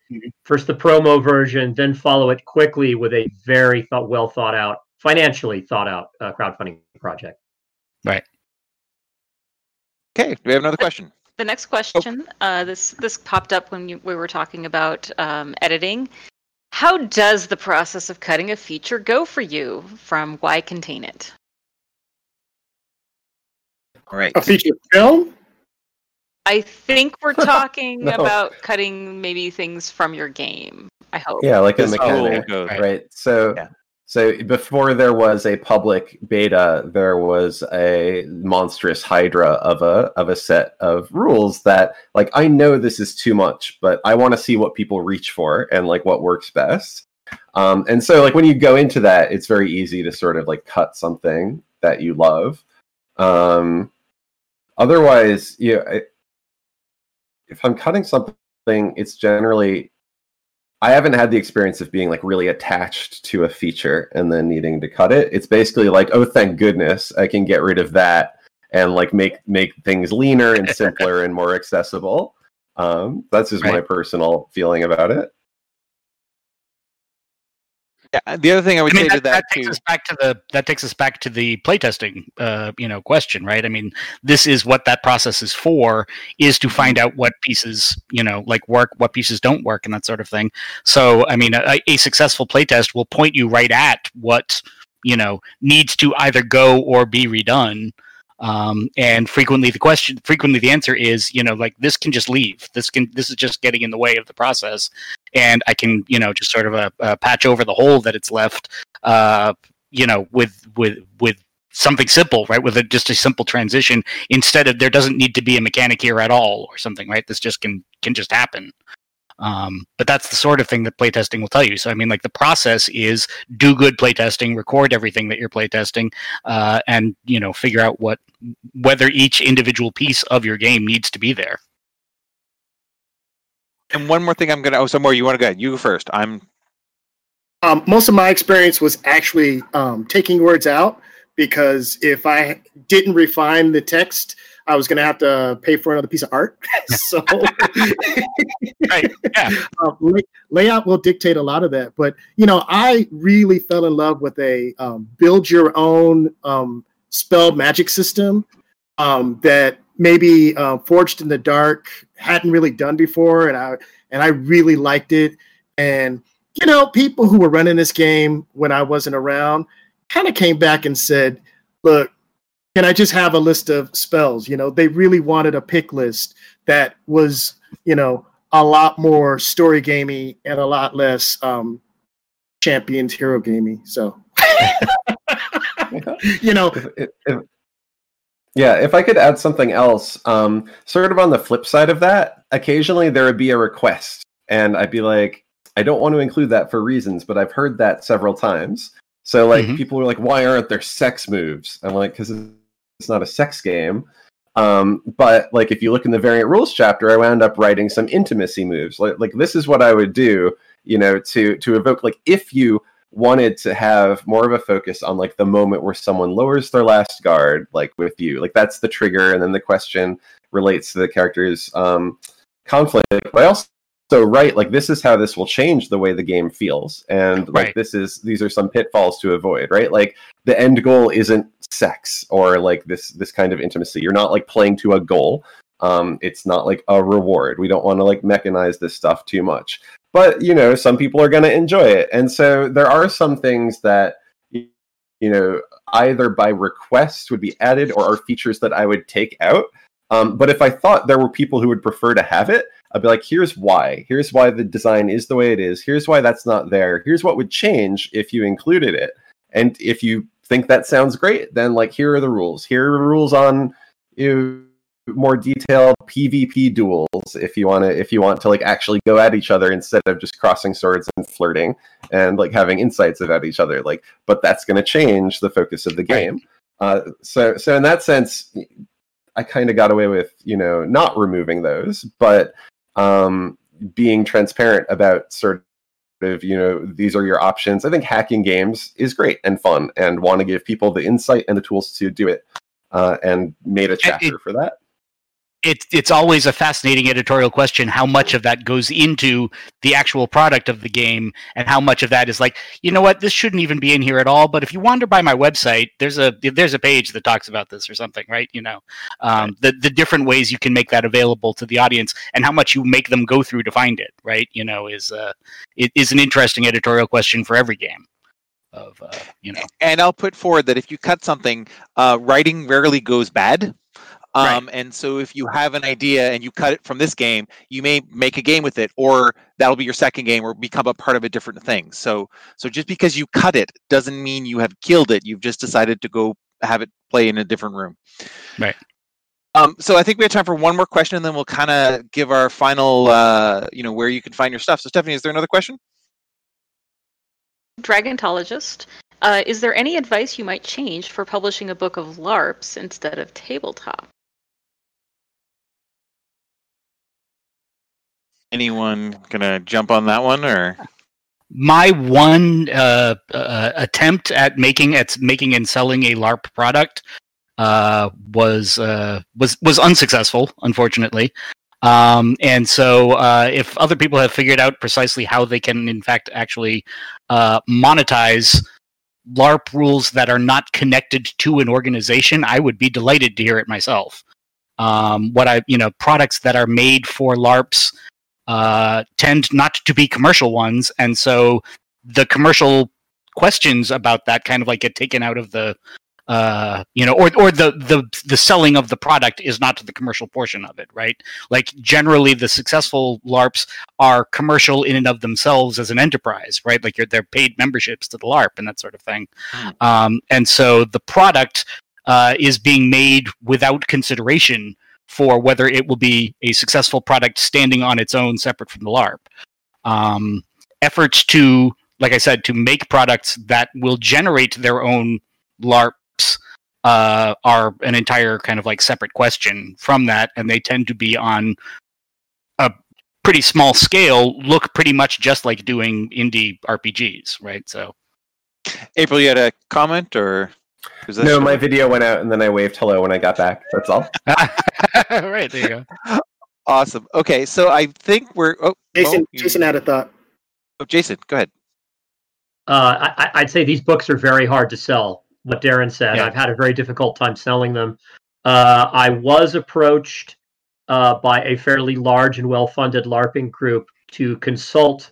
F: First the promo version, then follow it quickly with a very thought, well thought out, financially thought out uh, crowdfunding project. Right.
B: Okay, do we have another question?
G: The next question, uh, this this popped up when you, we were talking about um, editing. How does the process of cutting a feature go for you? From Why Contain It?
B: All right.
E: A feature film?
G: I think we're talking
C: No.
G: about cutting maybe things from your game. I hope.
C: Yeah, like a
B: This whole
C: mechanic,
B: goes-
D: Right.
C: right? So,
B: Yeah.
C: so before there was a public beta, there was a monstrous hydra of a of a set of rules that, like, I know this is too much, but I want to see what people reach for and like what works best. Um, and so, like, when you go into that, it's very easy to sort of like cut something that you love. Um, otherwise, you know, I- if I'm cutting something, it's generally I haven't had the experience of being like really attached to a feature and then needing to cut it. It's basically like, oh, thank goodness, I can get rid of that and like make make things leaner and simpler and more accessible. Um, that's just my personal feeling about it.
B: Yeah, the other thing I would
D: I mean,
B: say to
D: that, that
B: that
D: takes
B: too.
D: us back to the that takes us back to the playtesting, uh, you know, question, right? I mean, this is what that process is for: is to find out what pieces, you know, like work, what pieces don't work, and that sort of thing. So, I mean, a, a successful playtest will point you right at what you know needs to either go or be redone. Um, and frequently the question, frequently the answer is, you know, like this can just leave. This can, this is just getting in the way of the process, and I can, you know, just sort of a, uh, patch over the hole that it's left uh, you know, with with with something simple, right? With a, just a simple transition instead of there doesn't need to be a mechanic here at all or something, right? This just can can just happen. Um, but that's the sort of thing that playtesting will tell you. So I mean, like the process is do good playtesting, record everything that you're playtesting, uh, and you know figure out what whether each individual piece of your game needs to be there.
B: And one more thing, I'm gonna. Oh, some more. You want to go ahead? You go first. I'm.
E: Um, most of my experience was actually um, taking words out because if I didn't refine the text, I was going to have to pay for another piece of art. so
D: Right? Yeah.
E: um, lay- layout will dictate a lot of that. But you know, I really fell in love with a um, build your own um, spell magic system um, that maybe uh, Forged in the Dark hadn't really done before, and I and I really liked it. And you know, people who were running this game when I wasn't around kind of came back and said, "Look." Can I just have a list of spells? You know, they really wanted a pick list that was, you know, a lot more story gamey and a lot less um, champions hero gamey. So, you know,
C: If- if- if- yeah, if I could add something else, um, sort of on the flip side of that, occasionally there would be a request, and I'd be like, I don't want to include that for reasons, but I've heard that several times. So, like,
D: Mhm.
C: people were like, why aren't there sex moves? I'm like, because it's not a sex game. Um, but like if you look in the variant rules chapter, I wound up writing some intimacy moves. Like, like this is what I would do, you know, to to evoke like if you wanted to have more of a focus on like the moment where someone lowers their last guard, like with you, like that's the trigger, and then the question relates to the character's um, conflict. But I also write like this is how this will change the way the game feels, and like
D: Right.
C: this is these are some pitfalls to avoid. Right, like the end goal isn't sex or like this this kind of intimacy. You're not like playing to a goal. Um, it's not like a reward. We don't want to like mechanize this stuff too much. But you know, some people are going to enjoy it, and so there are some things that you know either by request would be added or are features that I would take out. Um, but if I thought there were people who would prefer to have it, I'd be like, here's why. Here's why the design is the way it is. Here's why that's not there. Here's what would change if you included it. And if you think that sounds great, then like here are the rules. Here are the rules on you know, more detailed PvP duels if you want to if you want to like actually go at each other instead of just crossing swords and flirting and like having insights about each other. Like, but that's going to change the focus of the game. Uh, so so in that sense, I kind of got away with you know not removing those, but um, being transparent about sort of you know these are your options. I think hacking games is great and fun, and want to give people the insight and the tools to do it. Uh, and made a chapter for that.
D: It's it's always a fascinating editorial question how much of that goes into the actual product of the game and how much of that is like you know what this shouldn't even be in here at all but if you wander by my website there's a there's a page that talks about this or something right? You know um, the the different ways you can make that available to the audience and how much you make them go through to find it right? You know is uh it is an interesting editorial question for every game of uh, you know.
B: And I'll put forward that if you cut something, uh, writing rarely goes bad. Um, And so if you have an idea and you cut it from this game, you may make a game with it, or that'll be your second game, or become a part of a different thing. So, so just because you cut it doesn't mean you have killed it. You've just decided to go have it play in a different room.
D: Right.
B: Um, so I think we have time for one more question, and then we'll kind of give our final, uh, you know, where you can find your stuff. So, Stephanie, is there another question?
G: Dragontologist, uh, is there any advice you might change for publishing a book of LARPs instead of tabletop?
B: Anyone gonna jump on that one, or
D: my one uh, uh, attempt at making at making and selling a LARP product uh, was uh, was was unsuccessful, unfortunately. Um, and so, uh, if other people have figured out precisely how they can, in fact, actually uh, monetize LARP rules that are not connected to an organization, I would be delighted to hear it myself. Um, what I, you know, products that are made for LARPs uh, tend not to be commercial ones, and so the commercial questions about that kind of like get taken out of the uh you know or or the the the selling of the product is not to the commercial portion of it right? Like generally the successful larps are commercial in and of themselves as an enterprise right? Like you're they're paid memberships to the larp and that sort of thing.
B: Mm.
D: um and so the product uh is being made without consideration for whether it will be a successful product standing on its own separate from the larp um efforts to like i said to make products that will generate their own larps uh, are an entire kind of like separate question from that, and they tend to be on a pretty small scale, look pretty much just like doing indie RPGs, right? So
B: April, you had a comment, or
C: No,
B: short?
C: my video went out and then I waved hello when I got back. That's all.
D: right there you go.
B: awesome. Okay, so I think we're. Oh,
E: Jason,
B: Mo, you-
E: Jason had a thought.
B: oh, Jason, go ahead.
F: Uh, I, I- I'd say these books are very hard to sell. What Darren said,
D: Yeah.
F: I've had a very difficult time selling them. Uh, I was approached uh, by a fairly large and well-funded LARPing group to consult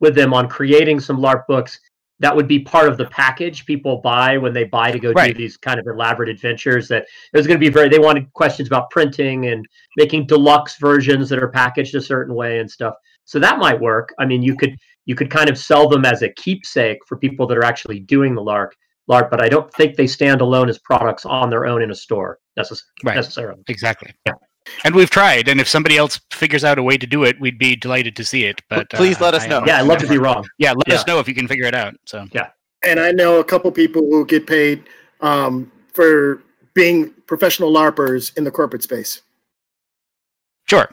F: with them on creating some LARP books that would be part of the package people buy when they buy to go
D: Right.
F: do these kind of elaborate adventures. That it was going to be very. They wanted questions about printing and making deluxe versions that are packaged a certain way and stuff. So that might work. I mean, you could you could kind of sell them as a keepsake for people that are actually doing the larp larp but I don't think they stand alone as products on their own in a store necess-
D: Right.
F: necessarily.
D: Exactly. Yeah. And we've tried, and if somebody else figures out a way to do it, we'd be delighted to see it. But
B: Please
D: uh,
B: let us
D: I-
B: know.
F: Yeah, I'd love to be wrong.
D: Yeah, let us know if you can figure it out. So yeah,
E: And I know a couple people who get paid um, for being professional larpers in the corporate space
D: Sure.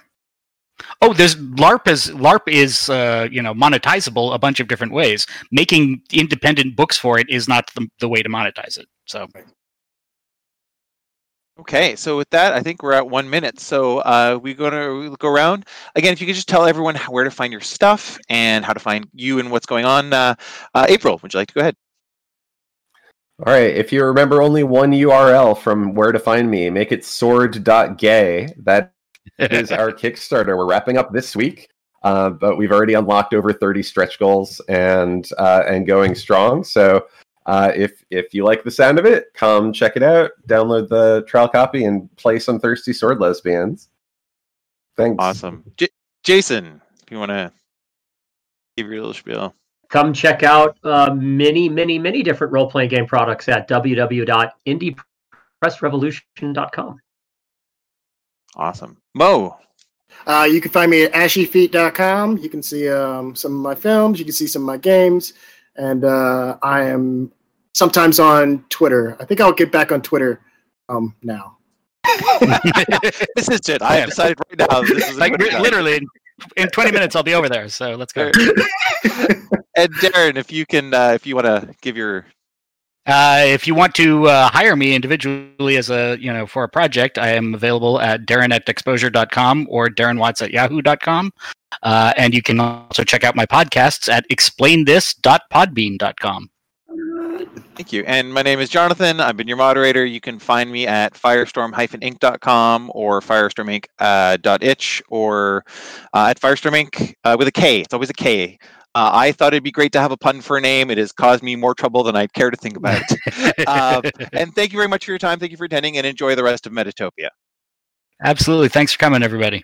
D: Oh, there's LARP is LARP is uh, you know monetizable a bunch of different ways. Making independent books for it is not the, the way to monetize it. So
B: Okay, so with that, I think we're at one minute. So uh, we're going to go around again. If you could just tell everyone how- where to find your stuff and how to find you and what's going on. Uh, uh, April, would you like to go ahead?
C: All right. If you remember only one URL from where to find me, make it sword.gay. That is our Kickstarter. We're wrapping up this week, uh, but we've already unlocked over 30 stretch goals and uh, and going strong. So uh, if if you like the sound of it, come check it out. Download the trial copy and play some thirsty sword lesbians. Thanks.
B: Awesome, J- Jason. If you want to give your little spiel.
F: Come check out uh, many, many, many different role playing game products at www.indiepressrevolution.com.
B: Awesome, Mo.
E: Uh, you can find me at ashyfeet.com. You can see um, some of my films. You can see some of my games. And uh, I am sometimes on Twitter. I think I'll get back on Twitter um, now.
B: this is it. I have decided right now. This is
D: like
B: what
D: ri-
B: I-
D: literally in, in 20 minutes I'll be over there. So let's go.
B: and Darren, if you can, uh, if you want to give your
D: Uh, if you want to uh, hire me individually as a you know for a project, I am available at darren at exposure.com or darrenwatts at yahoo.com. Uh, and you can also check out my podcasts at explainthis.podbean.com.
B: Thank you. And my name is Jonathan. I've been your moderator. You can find me at firestorm-ink.com or firestormink.itch uh, or uh, at Firestorm Ink. Uh, with a K. It's always a K. Uh, I thought it'd be great to have a pun for a name. It has caused me more trouble than I'd care to think about. Um, and thank you very much for your time. Thank you for attending and enjoy the rest of Metatopia.
D: Absolutely. Thanks for coming, everybody.